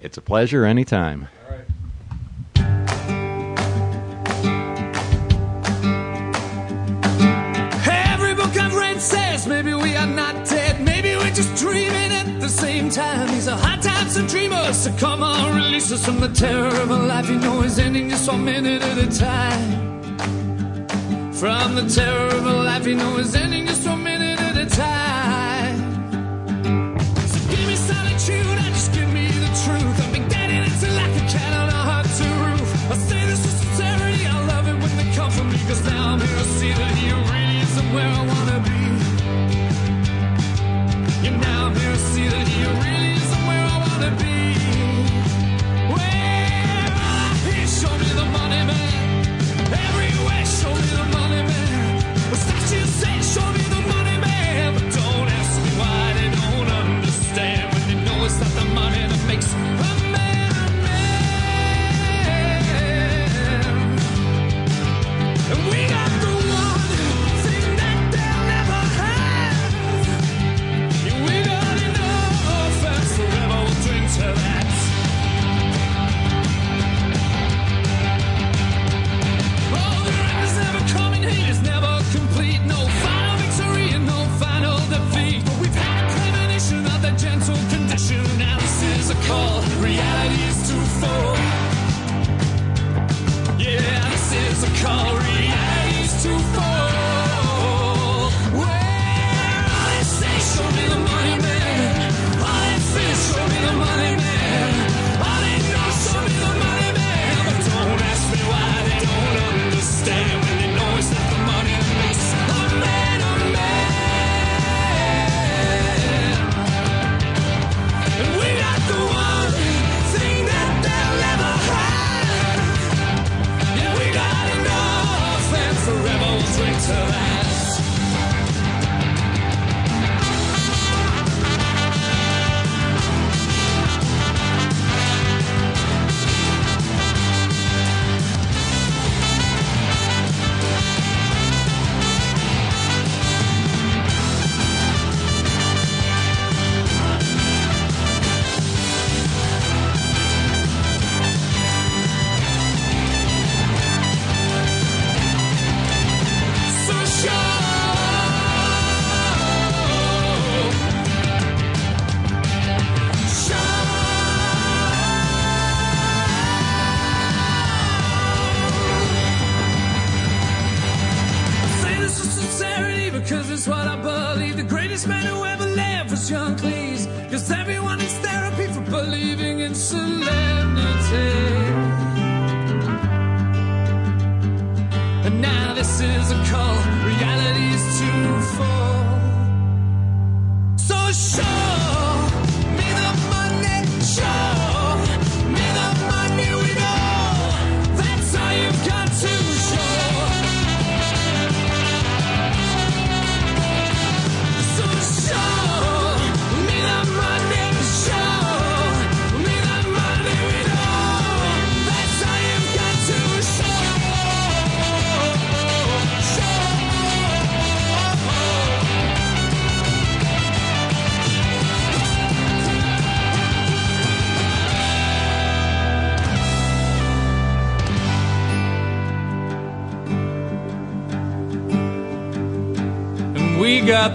S2: It's a pleasure anytime.
S10: So come on, release us from the terror of a life you know is ending just one minute at a time. From the terror of a life you know is ending just one minute at a time.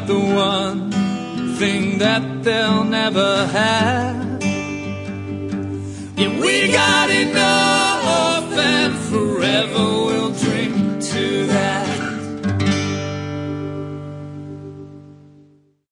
S10: The one